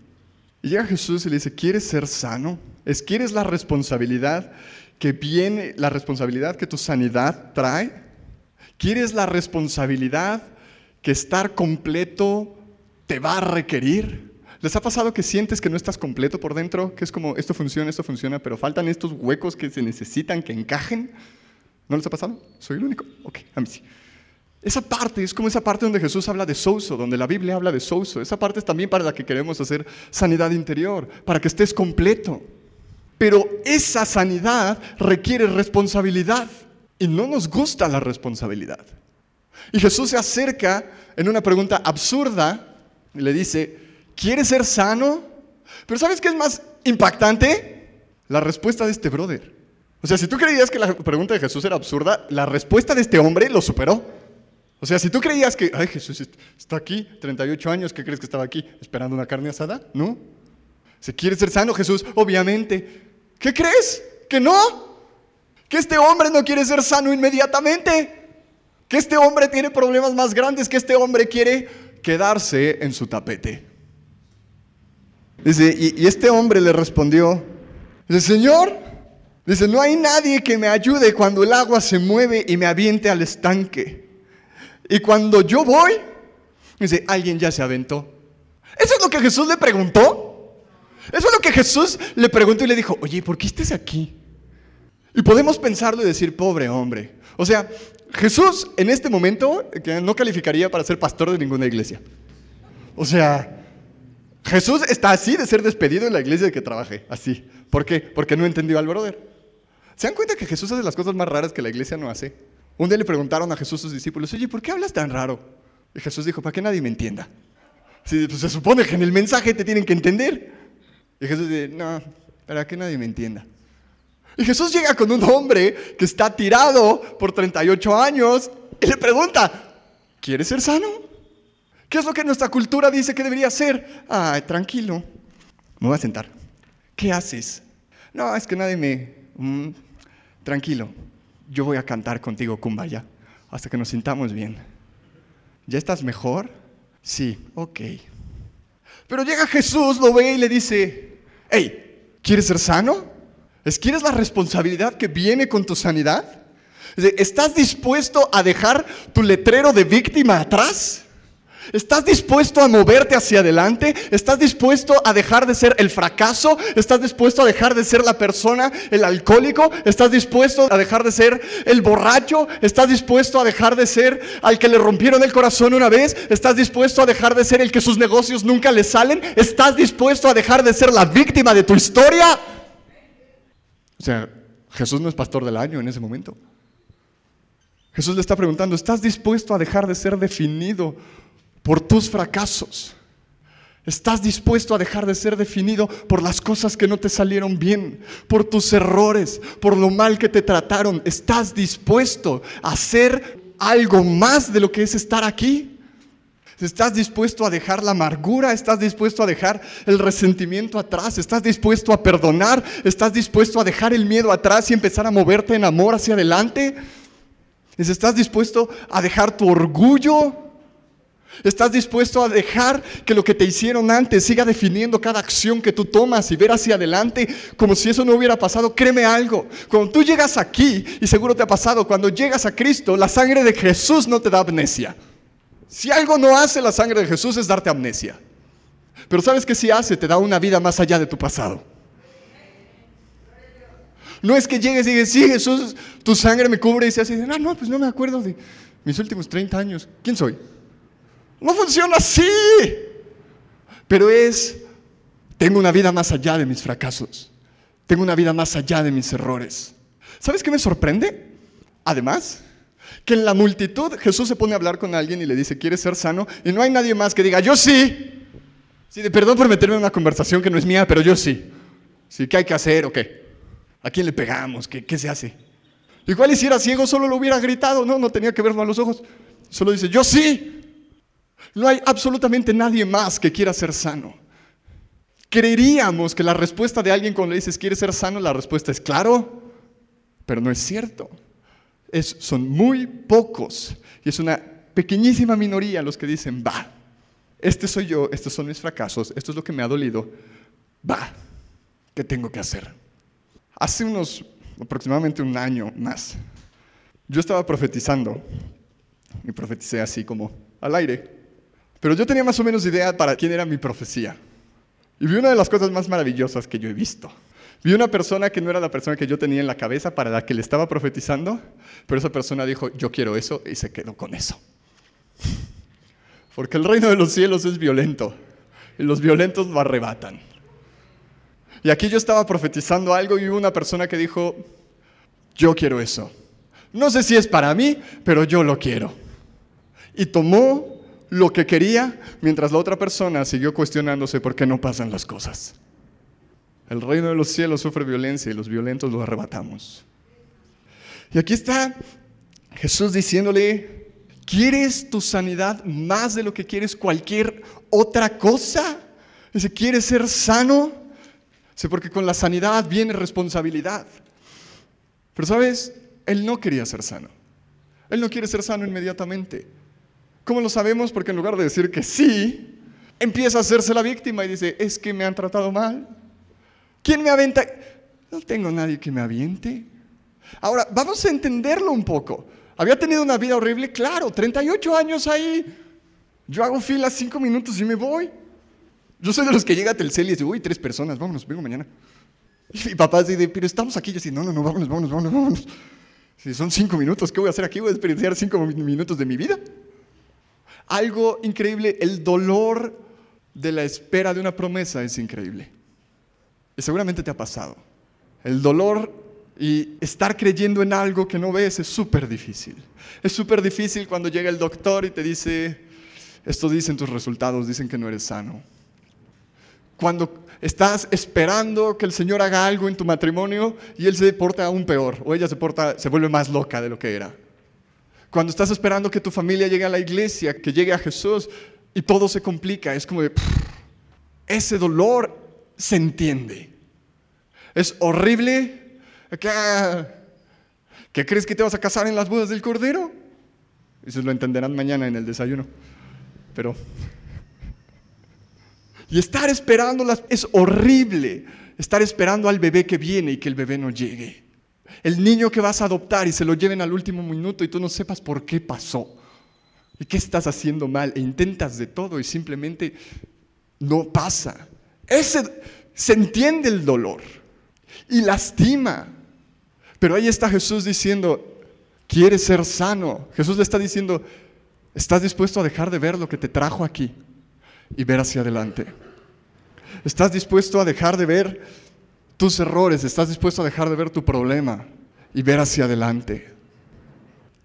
Y llega Jesús y le dice, ¿quieres ser sano? Es, ¿Quieres la responsabilidad que viene, la responsabilidad que tu sanidad trae? ¿Quieres la responsabilidad que estar completo te va a requerir? ¿Les ha pasado que sientes que no estás completo por dentro? Que es como, esto funciona, esto funciona, pero faltan estos huecos que se necesitan, que encajen. ¿No les ha pasado? ¿Soy el único? Ok, a mí sí. Esa parte es como esa parte donde Jesús habla de souso, donde la Biblia habla de souso. Esa parte es también para la que queremos hacer sanidad interior, para que estés completo. Pero esa sanidad requiere responsabilidad y no nos gusta la responsabilidad. Y Jesús se acerca en una pregunta absurda y le dice, ¿Quieres ser sano? Pero ¿sabes qué es más impactante? La respuesta de este brother. O sea, si tú creías que la pregunta de Jesús era absurda, la respuesta de este hombre lo superó. O sea, si tú creías que, ay, Jesús está aquí, 38 años, ¿qué crees que estaba aquí? ¿Esperando una carne asada? ¿No? ¿Se quiere ser sano Jesús? Obviamente. ¿Qué crees? ¿Que no? ¿Que este hombre no quiere ser sano inmediatamente? ¿Que este hombre tiene problemas más grandes? ¿Que este hombre quiere quedarse en su tapete? Dice, y, este hombre le respondió, dice, Señor, Dice, no hay nadie que me ayude cuando el agua se mueve y me aviente al estanque. Y cuando yo voy, dice, alguien ya se aventó. ¿Eso es lo que Jesús le preguntó? Eso es lo que Jesús le preguntó y le dijo, oye, ¿por qué estás aquí? Y podemos pensarlo y decir, pobre hombre. O sea, Jesús en este momento no calificaría para ser pastor de ninguna iglesia. O sea, Jesús está así de ser despedido en la iglesia de que trabaje, así. ¿Por qué? Porque no entendió al brother. ¿Se dan cuenta que Jesús hace las cosas más raras que la iglesia no hace? Un día le preguntaron a Jesús sus discípulos, oye, ¿por qué hablas tan raro? Y Jesús dijo, para que nadie me entienda. pues se supone que en el mensaje te tienen que entender. Y Jesús dice, no, para que nadie me entienda. Y Jesús llega con un hombre que está tirado por 38 años y le pregunta, ¿quieres ser sano? ¿Qué es lo que nuestra cultura dice que debería ser? Ay, tranquilo, me voy a sentar. ¿Qué haces? No, es que nadie me... Mm, tranquilo, yo voy a cantar contigo, Kumbaya, hasta que nos sintamos bien. ¿Ya estás mejor? Sí, ok. Pero llega Jesús, lo ve y le dice, hey, ¿quieres ser sano? ¿Quieres la responsabilidad que viene con tu sanidad? ¿Estás dispuesto a dejar tu letrero de víctima atrás? ¿Estás dispuesto a moverte hacia adelante? ¿Estás dispuesto a dejar de ser el fracaso? ¿Estás dispuesto a dejar de ser la persona, el alcohólico? ¿Estás dispuesto a dejar de ser el borracho? ¿Estás dispuesto a dejar de ser al que le rompieron el corazón una vez? ¿Estás dispuesto a dejar de ser el que sus negocios nunca le salen? ¿Estás dispuesto a dejar de ser la víctima de tu historia? O sea, Jesús no es pastor del año en ese momento. Jesús le está preguntando, ¿estás dispuesto a dejar de ser definido por tus fracasos? ¿Estás dispuesto a dejar de ser definido por las cosas que no te salieron bien, por tus errores, por lo mal que te trataron? ¿Estás dispuesto a hacer algo más de lo que es estar aquí? ¿Estás dispuesto a dejar la amargura? ¿Estás dispuesto a dejar el resentimiento atrás? ¿Estás dispuesto a perdonar? ¿Estás dispuesto a dejar el miedo atrás y empezar a moverte en amor hacia adelante? ¿Estás dispuesto a dejar tu orgullo? ¿Estás dispuesto a dejar que lo que te hicieron antes siga definiendo cada acción que tú tomas y ver hacia adelante como si eso no hubiera pasado? Créeme algo, cuando tú llegas aquí, y seguro te ha pasado, cuando llegas a Cristo, la sangre de Jesús no te da amnesia. Si algo no hace la sangre de Jesús es darte amnesia. Pero ¿sabes qué sí hace? Te da una vida más allá de tu pasado. No es que llegues y digas, sí, Jesús, tu sangre me cubre y se hace, no, no, pues no me acuerdo de mis últimos 30 años. ¿Quién soy? No funciona así. Pero es, tengo una vida más allá de mis fracasos. Tengo una vida más allá de mis errores. ¿Sabes qué me sorprende? Además, que en la multitud Jesús se pone a hablar con alguien y le dice, ¿quieres ser sano? Y no hay nadie más que diga, yo sí. sí perdón por meterme en una conversación que no es mía, pero yo sí. sí. ¿Qué hay que hacer o qué? ¿A quién le pegamos? ¿Qué, qué se hace? Igual si era ciego solo lo hubiera gritado, no, no tenía que verlo a los ojos. Solo dice, yo sí. No hay absolutamente nadie más que quiera ser sano. Creeríamos que la respuesta de alguien cuando le dices, ¿quieres ser sano? La respuesta es claro, pero no es cierto son muy pocos y es una pequeñísima minoría los que dicen, va, este soy yo, estos son mis fracasos, esto es lo que me ha dolido, va, ¿qué tengo que hacer? Hace unos aproximadamente un año más, yo estaba profetizando y profeticé así como al aire, pero yo tenía más o menos idea para quién era mi profecía. Y vi una de las cosas más maravillosas que yo he visto. Vi una persona que no era la persona que yo tenía en la cabeza para la que le estaba profetizando, pero esa persona dijo, yo quiero eso y se quedó con eso. Porque el reino de los cielos es violento y los violentos lo arrebatan. Y aquí yo estaba profetizando algo y hubo una persona que dijo, yo quiero eso. No sé si es para mí, pero yo lo quiero. Y tomó lo que quería mientras la otra persona siguió cuestionándose por qué no pasan las cosas. El reino de los cielos sufre violencia y los violentos los arrebatamos. Y aquí está Jesús diciéndole, ¿quieres tu sanidad más de lo que quieres cualquier otra cosa? Dice, ¿quieres ser sano? Dice, porque con la sanidad viene responsabilidad. Pero sabes, él no quería ser sano. Él no quiere ser sano inmediatamente. ¿Cómo lo sabemos? Porque en lugar de decir que sí, empieza a hacerse la víctima y dice, es que me han tratado mal, ¿Quién me aventa? no tengo nadie que me aviente. Ahora, vamos a entenderlo un poco. ¿Había tenido una vida horrible? Claro, 38 años ahí. Yo hago fila cinco minutos y me voy. Yo soy de los que llega a Telcel y dice, uy, tres personas, vámonos, vengo mañana. Y mi papá dice, pero estamos aquí. Yo dice, no, no, no, vámonos, vámonos, vámonos, vámonos. Si son cinco minutos, ¿qué voy a hacer aquí? Voy a desperdiciar cinco minutos de mi vida. Algo increíble, el dolor de la espera de una promesa es increíble. Y seguramente te ha pasado. El dolor y estar creyendo en algo que no ves es súper difícil. Es súper difícil cuando llega el doctor y te dice, esto dicen tus resultados, dicen que no eres sano. Cuando estás esperando que el Señor haga algo en tu matrimonio y Él se porta aún peor o ella se, porta, se vuelve más loca de lo que era. Cuando estás esperando que tu familia llegue a la iglesia, que llegue a Jesús y todo se complica, es como de, ese dolor se entiende. Es horrible. ¿Qué crees que te vas a casar en las bodas del Cordero? Eso lo entenderán mañana en el desayuno. Pero... Y estar esperándolas es horrible. Estar esperando al bebé que viene y que el bebé no llegue. El niño que vas a adoptar y se lo lleven al último minuto y tú no sepas por qué pasó. ¿Y qué estás haciendo mal? E intentas de todo y simplemente no pasa. Ese, se entiende el dolor y lastima. Pero ahí está Jesús diciendo, quieres ser sano. Jesús le está diciendo, ¿estás dispuesto a dejar de ver lo que te trajo aquí y ver hacia adelante? ¿Estás dispuesto a dejar de ver tus errores? ¿Estás dispuesto a dejar de ver tu problema y ver hacia adelante?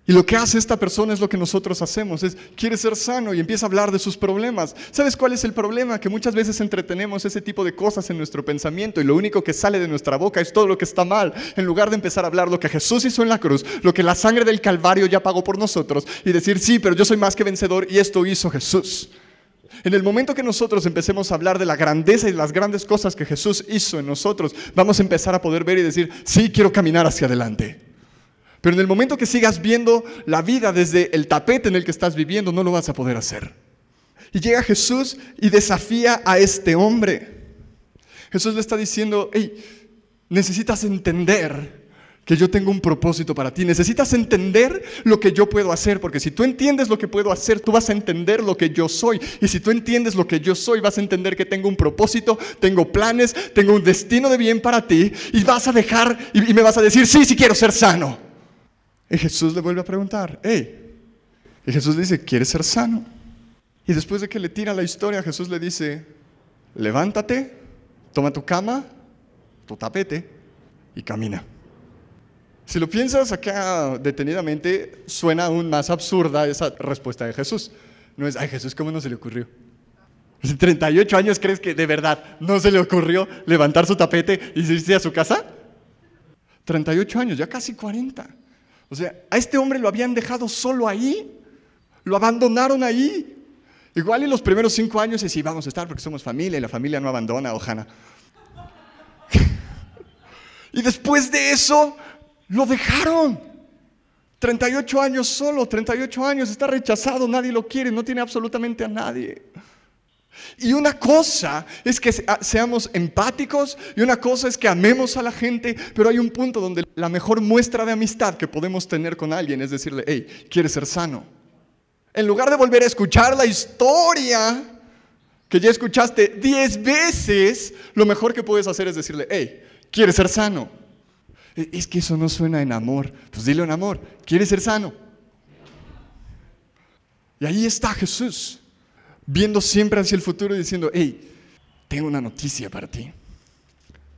Y lo que hace esta persona es lo que nosotros hacemos, es quiere ser sano y empieza a hablar de sus problemas. ¿Sabes cuál es el problema? Que muchas veces entretenemos ese tipo de cosas en nuestro pensamiento y lo único que sale de nuestra boca es todo lo que está mal, en lugar de empezar a hablar lo que Jesús hizo en la cruz, lo que la sangre del Calvario ya pagó por nosotros y decir, sí, pero yo soy más que vencedor y esto hizo Jesús. En el momento que nosotros empecemos a hablar de la grandeza y las grandes cosas que Jesús hizo en nosotros, vamos a empezar a poder ver y decir, sí, quiero caminar hacia adelante. Pero en el momento que sigas viendo la vida desde el tapete en el que estás viviendo, no lo vas a poder hacer. Y llega Jesús y desafía a este hombre. Jesús le está diciendo, hey, necesitas entender que yo tengo un propósito para ti. Necesitas entender lo que yo puedo hacer, porque si tú entiendes lo que puedo hacer, tú vas a entender lo que yo soy. Y si tú entiendes lo que yo soy, vas a entender que tengo un propósito, tengo planes, tengo un destino de bien para ti, y vas a dejar y, me vas a decir, sí, sí quiero ser sano. Y Jesús le vuelve a preguntar, hey, y Jesús le dice, ¿quieres ser sano? Y después de que le tira la historia, Jesús le dice, levántate, toma tu cama, tu tapete y camina. Si lo piensas acá detenidamente, suena aún más absurda esa respuesta de Jesús. No es, ay Jesús, ¿cómo no se le ocurrió? ¿En 38 años crees que de verdad no se le ocurrió levantar su tapete y irse a su casa? 38 años, ya casi 40. O sea, a este hombre lo habían dejado solo ahí, lo abandonaron ahí. Igual en los primeros cinco años y sí, vamos a estar porque somos familia y la familia no abandona, ojana. y después de eso, lo dejaron. 38 años solo, 38 años, está rechazado, nadie lo quiere, no tiene absolutamente a nadie. Y una cosa es que seamos empáticos y una cosa es que amemos a la gente, pero hay un punto donde la mejor muestra de amistad que podemos tener con alguien es decirle, hey, ¿quieres ser sano? En lugar de volver a escuchar la historia que ya escuchaste diez veces, lo mejor que puedes hacer es decirle, hey, ¿quieres ser sano? Es que eso no suena en amor. Pues dile en amor, ¿quieres ser sano? Y ahí está Jesús viendo siempre hacia el futuro y diciendo, hey, tengo una noticia para ti.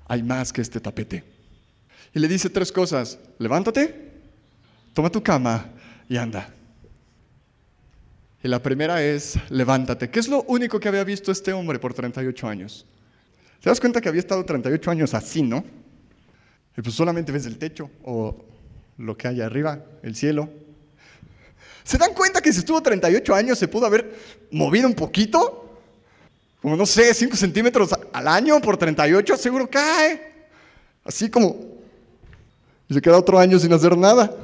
Hay más que este tapete. Y le dice tres cosas. Levántate, toma tu cama y anda. Y la primera es, levántate. ¿Qué es lo único que había visto este hombre por 38 años? ¿Te das cuenta que había estado 38 años así, no? Pues solamente ves el techo o lo que hay arriba, el cielo, ¿Se dan cuenta que si estuvo 38 años se pudo haber movido un poquito? Como no sé, 5 centímetros al año por 38, seguro cae. Así como... Y se queda otro año sin hacer nada.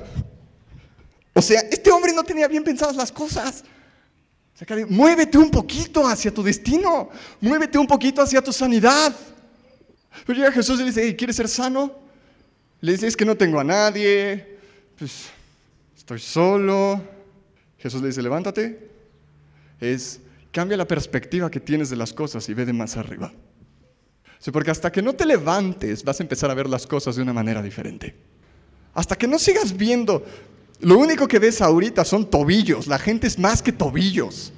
O sea, este hombre no tenía bien pensadas las cosas. O sea, muévete un poquito hacia tu destino. Muévete un poquito hacia tu sanidad. Pero llega Jesús y dice, ¿quieres ser sano? Le dice, es que no tengo a nadie, pues estoy solo. Jesús le dice, levántate. Es, cambia la perspectiva que tienes de las cosas y ve de más arriba. Sí, porque hasta que no te levantes vas a empezar a ver las cosas de una manera diferente. Hasta que no sigas viendo, lo único que ves ahorita son tobillos. La gente es más que tobillos.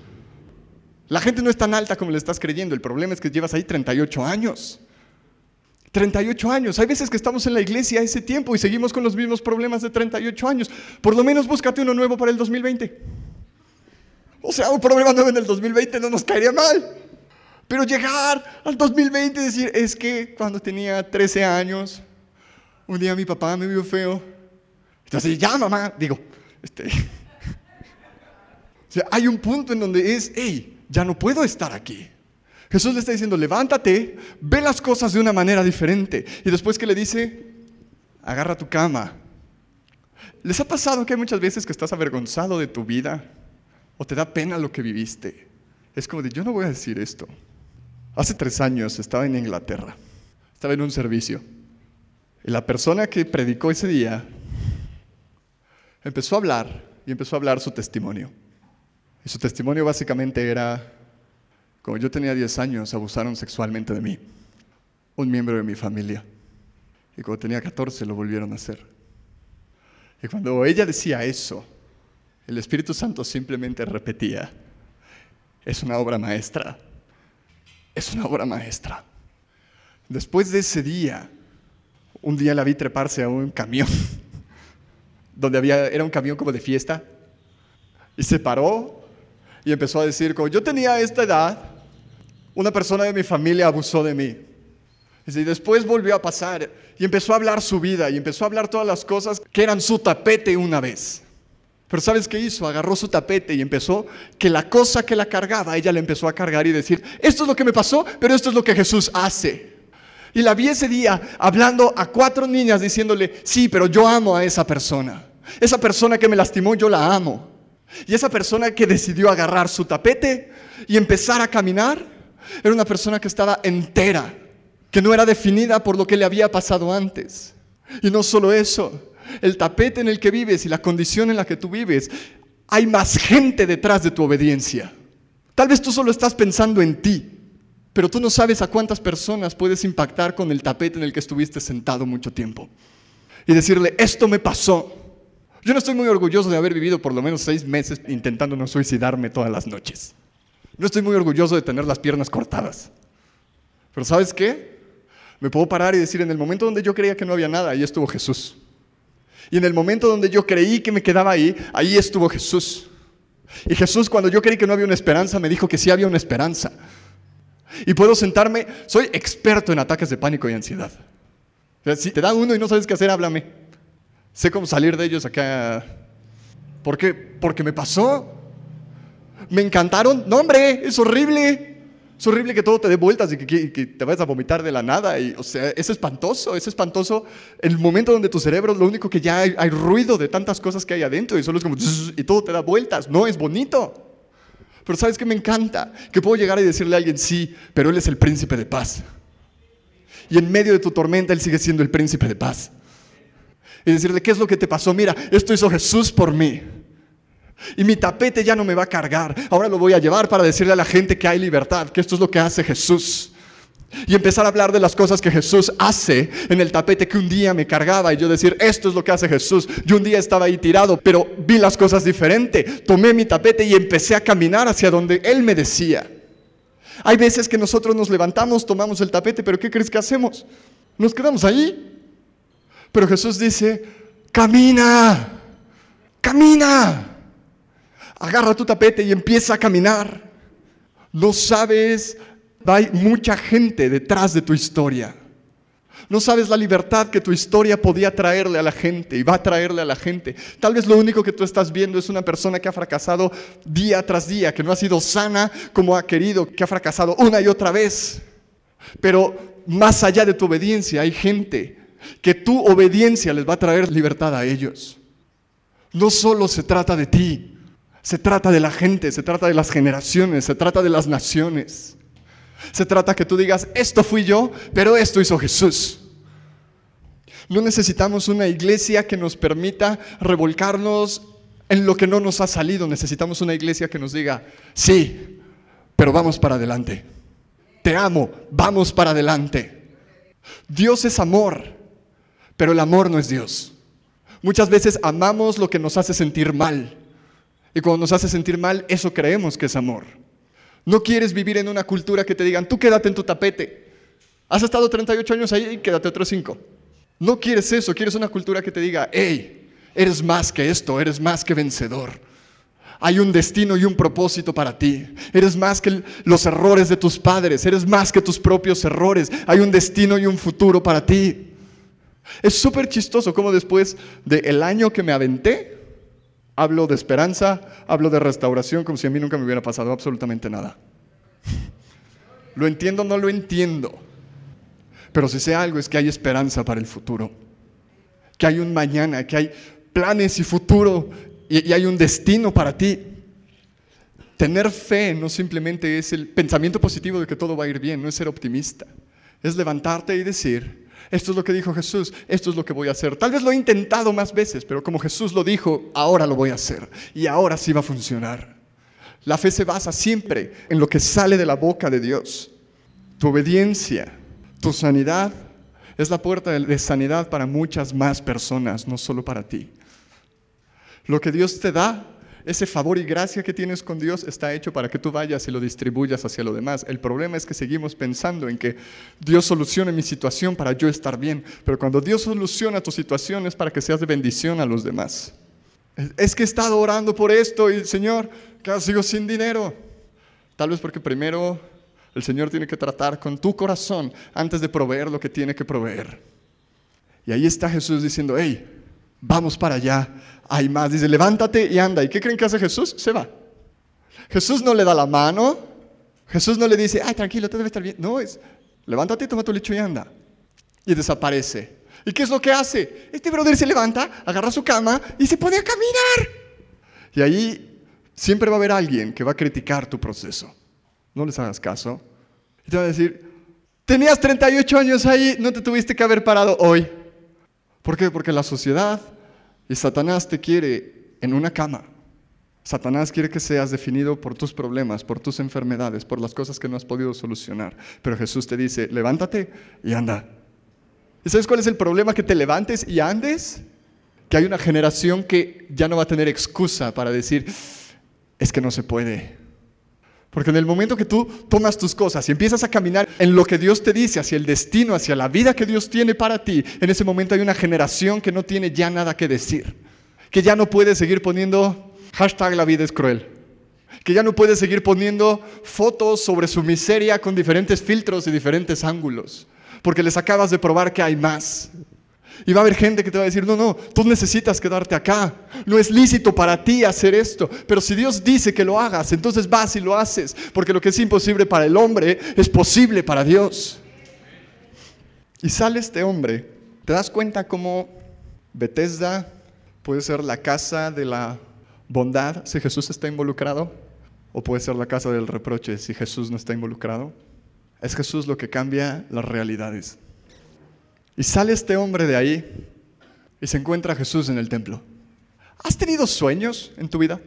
La gente no es tan alta como le estás creyendo. El problema es que llevas ahí 38 años. 38 años. Hay veces que estamos en la iglesia ese tiempo y seguimos con los mismos problemas de 38 años. Por lo menos búscate uno nuevo para el 2020. O sea, un problema nuevo en el 2020 no nos caería mal. Pero llegar al 2020 y decir, es que cuando tenía 13 años, un día mi papá me vio feo. Entonces, ya mamá, digo, este, o sea, hay un punto en donde es, hey, ya no puedo estar aquí. Jesús le está diciendo, levántate, ve las cosas de una manera diferente. Y después que le dice, agarra tu cama. ¿Les ha pasado que hay muchas veces que estás avergonzado de tu vida o te da pena lo que viviste? Es como de, yo no voy a decir esto. Hace tres años estaba en Inglaterra, estaba en un servicio. Y la persona que predicó ese día empezó a hablar y empezó a hablar su testimonio. Y su testimonio básicamente era, como yo tenía 10 años, abusaron sexualmente de mí, un miembro de mi familia. Y cuando tenía 14 lo volvieron a hacer. Y cuando ella decía eso, el Espíritu Santo simplemente repetía, es una obra maestra, es una obra maestra. Después de ese día, un día la vi treparse a un camión, donde había, era un camión como de fiesta, y se paró y empezó a decir, como yo tenía esta edad, una persona de mi familia abusó de mí. Y después volvió a pasar y empezó a hablar su vida y empezó a hablar todas las cosas que eran su tapete una vez. Pero ¿sabes qué hizo? Agarró su tapete y empezó que la cosa que la cargaba, ella le empezó a cargar y decir, esto es lo que me pasó, pero esto es lo que Jesús hace. Y la vi ese día hablando a cuatro niñas diciéndole, sí, pero yo amo a esa persona. Esa persona que me lastimó, yo la amo. Y esa persona que decidió agarrar su tapete y empezar a caminar, era una persona que estaba entera, que no era definida por lo que le había pasado antes. Y no solo eso, el tapete en el que vives y la condición en la que tú vives, hay más gente detrás de tu obediencia. Tal vez tú solo estás pensando en ti, pero tú no sabes a cuántas personas puedes impactar con el tapete en el que estuviste sentado mucho tiempo. Y decirle, esto me pasó. Yo no estoy muy orgulloso de haber vivido por lo menos seis meses intentando no suicidarme todas las noches. No estoy muy orgulloso de tener las piernas cortadas. Pero ¿sabes qué? Me puedo parar y decir, en el momento donde yo creía que no había nada, ahí estuvo Jesús. Y en el momento donde yo creí que me quedaba ahí, ahí estuvo Jesús. Y Jesús cuando yo creí que no había una esperanza, me dijo que sí había una esperanza. Y puedo sentarme, soy experto en ataques de pánico y ansiedad. si te da uno y no sabes qué hacer, háblame. Sé cómo salir de ellos acá. ¿Por qué? Porque me pasó. Me encantaron. No, hombre, es horrible. Es horrible que todo te dé vueltas y que, te vayas a vomitar de la nada. O sea, es espantoso, es espantoso el momento donde tu cerebro, lo único que ya hay, hay ruido de tantas cosas que hay adentro y solo es como, y todo te da vueltas. No, es bonito. Pero ¿sabes qué me encanta? Que puedo llegar y decirle a alguien, sí, pero Él es el príncipe de paz. Y en medio de tu tormenta Él sigue siendo el príncipe de paz. Y decirle, ¿qué es lo que te pasó? Mira, esto hizo Jesús por mí. Y mi tapete ya no me va a cargar. Ahora lo voy a llevar para decirle a la gente que hay libertad, que esto es lo que hace Jesús. Y empezar a hablar de las cosas que Jesús hace en el tapete que un día me cargaba y yo decir, esto es lo que hace Jesús. Yo un día estaba ahí tirado, pero vi las cosas diferente. Tomé mi tapete y empecé a caminar hacia donde Él me decía. Hay veces que nosotros nos levantamos, tomamos el tapete, pero ¿qué crees que hacemos? Nos quedamos ahí. Pero Jesús dice, camina, camina agarra tu tapete y empieza a caminar. No sabes, hay mucha gente detrás de tu historia. No sabes la libertad que tu historia podía traerle a la gente y va a traerle a la gente. Tal vez lo único que tú estás viendo es una persona que ha fracasado día tras día, que no ha sido sana como ha querido, que ha fracasado una y otra vez. Pero más allá de tu obediencia hay gente que tu obediencia les va a traer libertad a ellos. No solo se trata de ti, se trata de la gente, se trata de las generaciones, se trata de las naciones. Se trata que tú digas, esto fui yo, pero esto hizo Jesús. No necesitamos una iglesia que nos permita revolcarnos en lo que no nos ha salido. Necesitamos una iglesia que nos diga, sí, pero vamos para adelante. Te amo, vamos para adelante. Dios es amor, pero el amor no es Dios. Muchas veces amamos lo que nos hace sentir mal. Y cuando nos hace sentir mal, eso creemos que es amor. No quieres vivir en una cultura que te digan, tú quédate en tu tapete. Has estado 38 años ahí y quédate otros 5. No quieres eso, quieres una cultura que te diga, hey, eres más que esto, eres más que vencedor. Hay un destino y un propósito para ti. Eres más que los errores de tus padres, eres más que tus propios errores. Hay un destino y un futuro para ti. Es súper chistoso como después del año que me aventé, hablo de esperanza, hablo de restauración como si a mí nunca me hubiera pasado absolutamente nada. Lo entiendo, no lo entiendo. Pero si sé algo es que hay esperanza para el futuro. Que hay un mañana, que hay planes y futuro y, y hay un destino para ti. Tener fe no simplemente es el pensamiento positivo de que todo va a ir bien, no es ser optimista. Es levantarte y decir, esto es lo que dijo Jesús, esto es lo que voy a hacer. Tal vez lo he intentado más veces, pero como Jesús lo dijo, ahora lo voy a hacer. Y ahora sí va a funcionar. La fe se basa siempre en lo que sale de la boca de Dios. Tu obediencia, tu sanidad, es la puerta de sanidad para muchas más personas, no solo para ti. Lo que Dios te da ese favor y gracia que tienes con Dios está hecho para que tú vayas y lo distribuyas hacia lo demás. El problema es que seguimos pensando en que Dios solucione mi situación para yo estar bien, pero cuando Dios soluciona tu situación es para que seas de bendición a los demás. Es que he estado orando por esto y Señor, que sigo sin dinero. Tal vez porque primero el Señor tiene que tratar con tu corazón antes de proveer lo que tiene que proveer. Y ahí está Jesús diciendo, hey, vamos para allá, hay más. Dice, levántate y anda. ¿Y qué creen que hace Jesús? Se va. Jesús no le da la mano. Jesús no le dice, ay, tranquilo, te debe estar bien. No, es, levántate, toma tu lecho y anda. Y desaparece. ¿Y qué es lo que hace? Este brother se levanta, agarra su cama y se pone a caminar. Y ahí siempre va a haber alguien que va a criticar tu proceso. No les hagas caso. Y te va a decir, tenías 38 años ahí, no te tuviste que haber parado hoy. ¿Por qué? Porque la sociedad y Satanás te quiere en una cama. Satanás quiere que seas definido por tus problemas, por tus enfermedades, por las cosas que no has podido solucionar. Pero Jesús te dice, levántate y anda. ¿Y sabes cuál es el problema? Que te levantes y andes. Que hay una generación que ya no va a tener excusa para decir, es que no se puede. Porque en el momento que tú tomas tus cosas y empiezas a caminar en lo que Dios te dice, hacia el destino, hacia la vida que Dios tiene para ti, en ese momento hay una generación que no tiene ya nada que decir. Que ya no puede seguir poniendo hashtag la vida es cruel. Que ya no puede seguir poniendo fotos sobre su miseria con diferentes filtros y diferentes ángulos. Porque les acabas de probar que hay más. Y va a haber gente que te va a decir, no, no, tú necesitas quedarte acá. No es lícito para ti hacer esto. Pero si Dios dice que lo hagas, entonces vas y lo haces. Porque lo que es imposible para el hombre es posible para Dios. Y sale este hombre. ¿Te das cuenta cómo Bethesda puede ser la casa de la bondad si Jesús está involucrado? ¿O puede ser la casa del reproche si Jesús no está involucrado? Es Jesús lo que cambia las realidades. Y sale este hombre de ahí y se encuentra a Jesús en el templo. ¿Has tenido sueños en tu vida?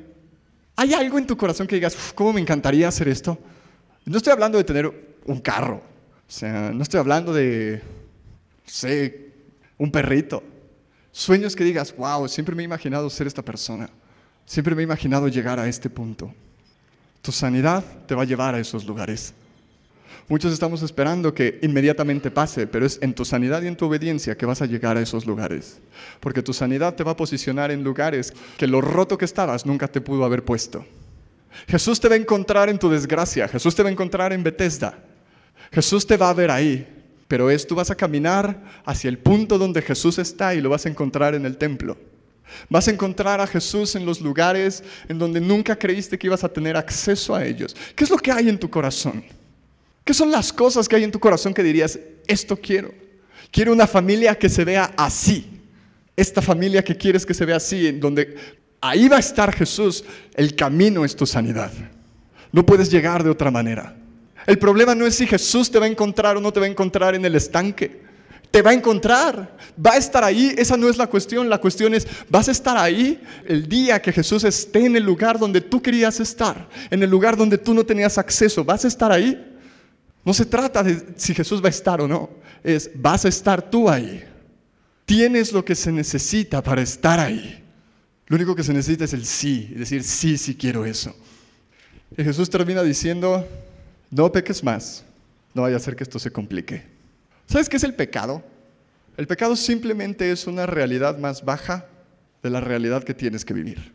¿Hay algo en tu corazón que digas, cómo me encantaría hacer esto? No estoy hablando de tener un carro, o sea, no estoy hablando de, no sé, un perrito. Sueños que digas, wow, siempre me he imaginado ser esta persona, siempre me he imaginado llegar a este punto. Tu sanidad te va a llevar a esos lugares. Muchos estamos esperando que inmediatamente pase, pero es en tu sanidad y en tu obediencia que vas a llegar a esos lugares. Porque tu sanidad te va a posicionar en lugares que lo roto que estabas nunca te pudo haber puesto. Jesús te va a encontrar en tu desgracia, Jesús te va a encontrar en Bethesda. Jesús te va a ver ahí, pero es tú vas a caminar hacia el punto donde Jesús está y lo vas a encontrar en el templo. Vas a encontrar a Jesús en los lugares en donde nunca creíste que ibas a tener acceso a ellos. ¿Qué es lo que hay en tu corazón? ¿Qué son las cosas que hay en tu corazón que dirías, esto quiero? Quiero una familia que se vea así. Esta familia que quieres que se vea así, en donde ahí va a estar Jesús, el camino es tu sanidad. No puedes llegar de otra manera. El problema no es si Jesús te va a encontrar o no te va a encontrar en el estanque. Te va a encontrar, va a estar ahí, esa no es la cuestión, la cuestión es, vas a estar ahí el día que Jesús esté en el lugar donde tú querías estar, en el lugar donde tú no tenías acceso, vas a estar ahí. No se trata de si Jesús va a estar o no, es vas a estar tú ahí. Tienes lo que se necesita para estar ahí. Lo único que se necesita es el sí, decir sí, sí quiero eso. Y Jesús termina diciendo, no peques más, no vaya a ser que esto se complique. ¿Sabes qué es el pecado? El pecado simplemente es una realidad más baja de la realidad que tienes que vivir.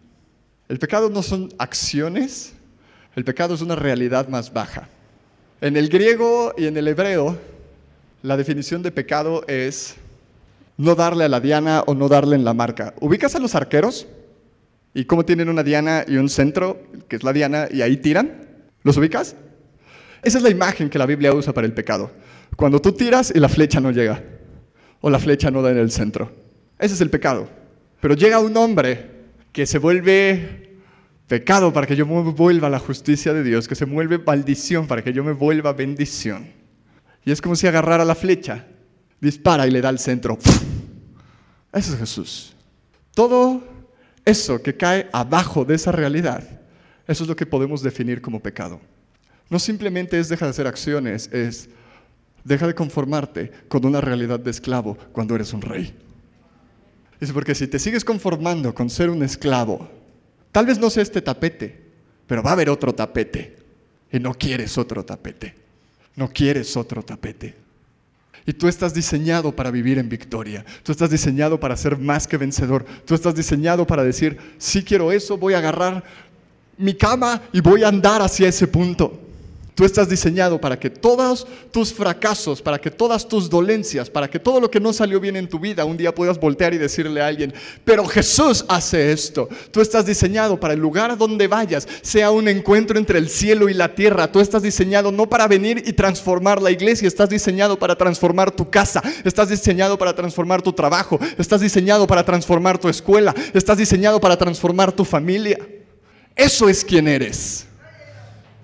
El pecado no son acciones, el pecado es una realidad más baja. En el griego y en el hebreo, la definición de pecado es no darle a la diana o no darle en la marca. ¿Ubicas a los arqueros? ¿Y cómo tienen una diana y un centro, que es la diana, y ahí tiran? ¿Los ubicas? Esa es la imagen que la Biblia usa para el pecado. Cuando tú tiras y la flecha no llega, o la flecha no da en el centro. Ese es el pecado. Pero llega un hombre que se vuelve pecado para que yo me vuelva a la justicia de Dios, que se vuelve maldición para que yo me vuelva bendición. Y es como si agarrara la flecha, dispara y le da al centro. Eso es Jesús. Todo eso que cae abajo de esa realidad, eso es lo que podemos definir como pecado. No simplemente es dejar de hacer acciones, es Deja de conformarte con una realidad de esclavo cuando eres un rey. Es porque si te sigues conformando con ser un esclavo, tal vez no sea este tapete, pero va a haber otro tapete. Y no quieres otro tapete. No quieres otro tapete. Y tú estás diseñado para vivir en victoria. Tú estás diseñado para ser más que vencedor. Tú estás diseñado para decir, si quiero eso, voy a agarrar mi cama y voy a andar hacia ese punto. Tú estás diseñado para que todos tus fracasos, para que todas tus dolencias, para que todo lo que no salió bien en tu vida, un día puedas voltear y decirle a alguien, pero Jesús hace esto. Tú estás diseñado para el lugar donde vayas, sea un encuentro entre el cielo y la tierra. Tú estás diseñado no para venir y transformar la iglesia, estás diseñado para transformar tu casa, estás diseñado para transformar tu trabajo, estás diseñado para transformar tu escuela, estás diseñado para transformar tu familia. Eso es quien eres.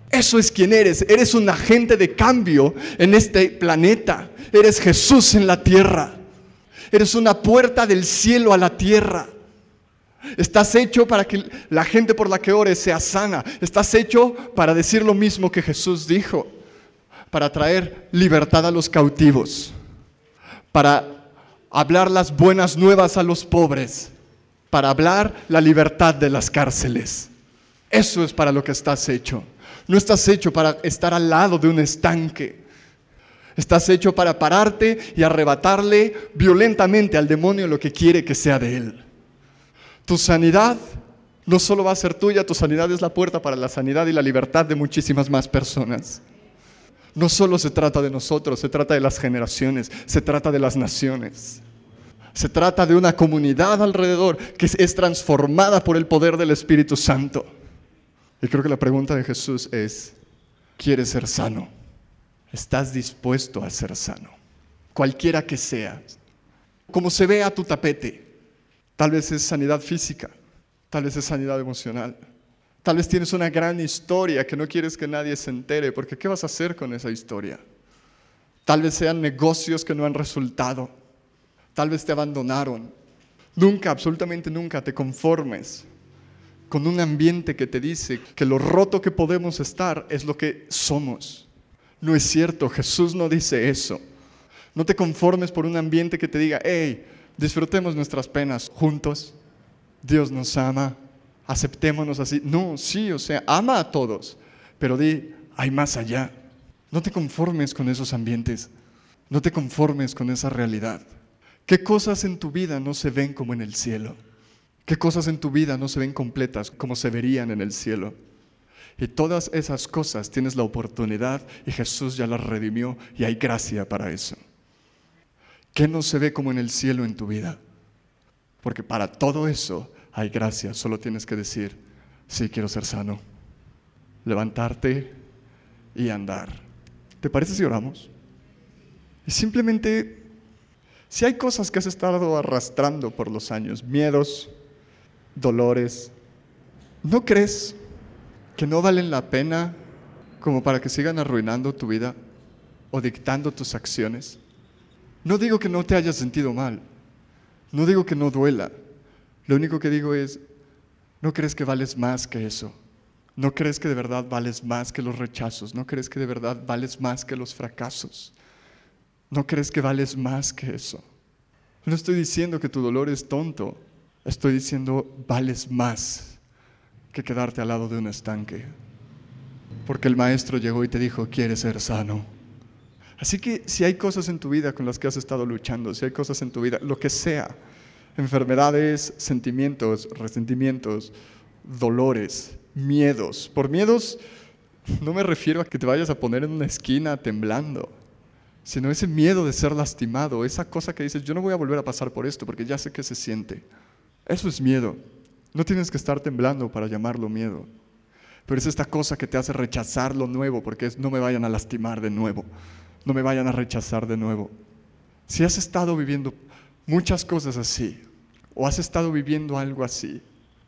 Eso es quien eres. Eres un agente de cambio en este planeta. Eres Jesús en la tierra. Eres una puerta del cielo a la tierra. Estás hecho para que la gente por la que ores sea sana. Estás hecho para decir lo mismo que Jesús dijo. Para traer libertad a los cautivos. Para hablar las buenas nuevas a los pobres. Para hablar la libertad de las cárceles. Eso es para lo que estás hecho. No estás hecho para estar al lado de un estanque. Estás hecho para pararte y arrebatarle violentamente al demonio lo que quiere que sea de él. Tu sanidad no solo va a ser tuya, tu sanidad es la puerta para la sanidad y la libertad de muchísimas más personas. No solo se trata de nosotros, se trata de las generaciones, se trata de las naciones. Se trata de una comunidad alrededor que es transformada por el poder del Espíritu Santo. Y creo que la pregunta de Jesús es, ¿quieres ser sano? ¿Estás dispuesto a ser sano? Cualquiera que sea. Como se ve a tu tapete. Tal vez es sanidad física, tal vez es sanidad emocional. Tal vez tienes una gran historia que no quieres que nadie se entere, porque ¿qué vas a hacer con esa historia? Tal vez sean negocios que no han resultado. Tal vez te abandonaron. Nunca, absolutamente nunca te conformes con un ambiente que te dice que lo roto que podemos estar es lo que somos. No es cierto, Jesús no dice eso. No te conformes por un ambiente que te diga, hey, disfrutemos nuestras penas juntos. Dios nos ama, aceptémonos así. No, sí, o sea, ama a todos, pero di, hay más allá. No te conformes con esos ambientes, no te conformes con esa realidad. ¿Qué cosas en tu vida no se ven como en el cielo? ¿Qué cosas en tu vida no se ven completas como se verían en el cielo? Y todas esas cosas tienes la oportunidad y Jesús ya las redimió y hay gracia para eso. ¿Qué no se ve como en el cielo en tu vida? Porque para todo eso hay gracia. Solo tienes que decir, sí, quiero ser sano. Levantarte y andar. ¿Te parece si oramos? Y simplemente, si hay cosas que has estado arrastrando por los años, miedos, dolores, ¿no crees que no valen la pena como para que sigan arruinando tu vida o dictando tus acciones. No digo que no te hayas sentido mal, no digo que no duela, lo único que digo es, ¿no crees que vales más que eso? ¿No crees que de verdad vales más que los rechazos? ¿No crees que de verdad vales más que los fracasos? ¿No crees que vales más que eso? No estoy diciendo que tu dolor es tonto, estoy diciendo vales más que quedarte al lado de un estanque. Porque el maestro llegó y te dijo, quieres ser sano. Así que si hay cosas en tu vida con las que has estado luchando, si hay cosas en tu vida, lo que sea, enfermedades, sentimientos, resentimientos, dolores, miedos. Por miedos no me refiero a que te vayas a poner en una esquina temblando, sino ese miedo de ser lastimado, esa cosa que dices, yo no voy a volver a pasar por esto porque ya sé que se siente. Eso es miedo. No tienes que estar temblando para llamarlo miedo. Pero es esta cosa que te hace rechazar lo nuevo porque es no me vayan a lastimar de nuevo no me vayan a rechazar de nuevo. Si has estado viviendo muchas cosas así, o has estado viviendo algo así,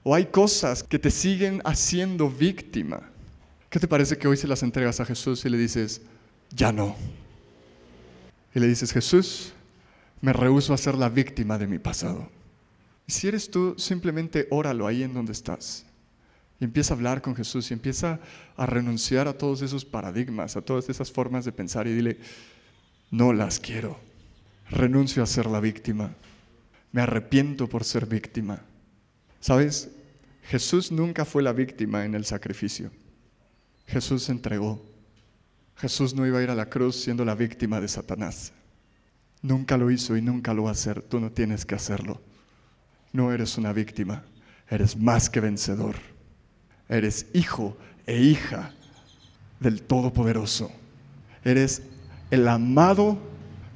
o hay cosas que te siguen haciendo víctima, ¿qué te parece que hoy se las entregas a Jesús y le dices, ya no? Y le dices, Jesús, me rehuso a ser la víctima de mi pasado. Si eres tú, simplemente óralo ahí en donde estás. Y empieza a hablar con Jesús y empieza a renunciar a todos esos paradigmas, a todas esas formas de pensar y dile, no las quiero. Renuncio a ser la víctima. Me arrepiento por ser víctima. ¿Sabes? Jesús nunca fue la víctima en el sacrificio. Jesús se entregó. Jesús no iba a ir a la cruz siendo la víctima de Satanás. Nunca lo hizo y nunca lo va a hacer. Tú no tienes que hacerlo. No eres una víctima. Eres más que vencedor. Eres hijo e hija del Todopoderoso. Eres el amado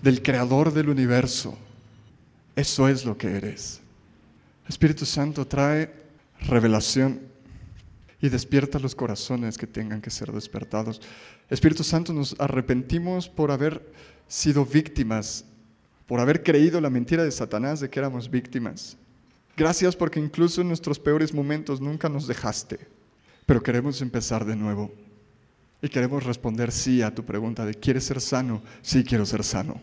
del Creador del universo. Eso es lo que eres. Espíritu Santo trae revelación y despierta los corazones que tengan que ser despertados. Espíritu Santo, nos arrepentimos por haber sido víctimas, por haber creído la mentira de Satanás de que éramos víctimas. Gracias porque incluso en nuestros peores momentos nunca nos dejaste. Pero queremos empezar de nuevo. Y queremos responder sí a tu pregunta de ¿quieres ser sano? Sí, quiero ser sano.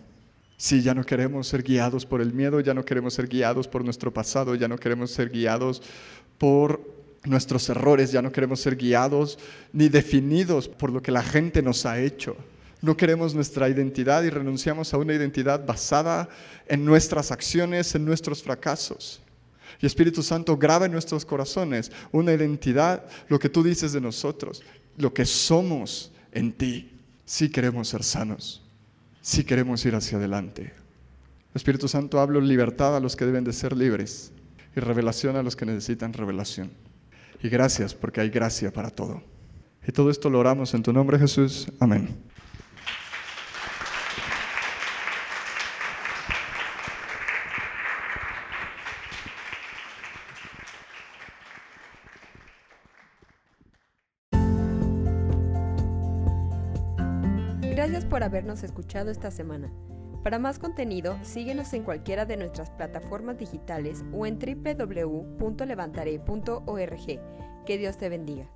Sí, ya no queremos ser guiados por el miedo, ya no queremos ser guiados por nuestro pasado, ya no queremos ser guiados por nuestros errores, ya no queremos ser guiados ni definidos por lo que la gente nos ha hecho. No queremos nuestra identidad y renunciamos a una identidad basada en nuestras acciones, en nuestros fracasos. Y Espíritu Santo graba en nuestros corazones una identidad, lo que tú dices de nosotros, lo que somos en ti. Si queremos ser sanos, si queremos ir hacia adelante. Espíritu Santo, hablo libertad a los que deben de ser libres y revelación a los que necesitan revelación. Y gracias porque hay gracia para todo. Y todo esto lo oramos en tu nombre Jesús. Amén. Escuchado esta semana. Para más contenido, síguenos en cualquiera de nuestras plataformas digitales o en www.levantaré.org. Que Dios te bendiga.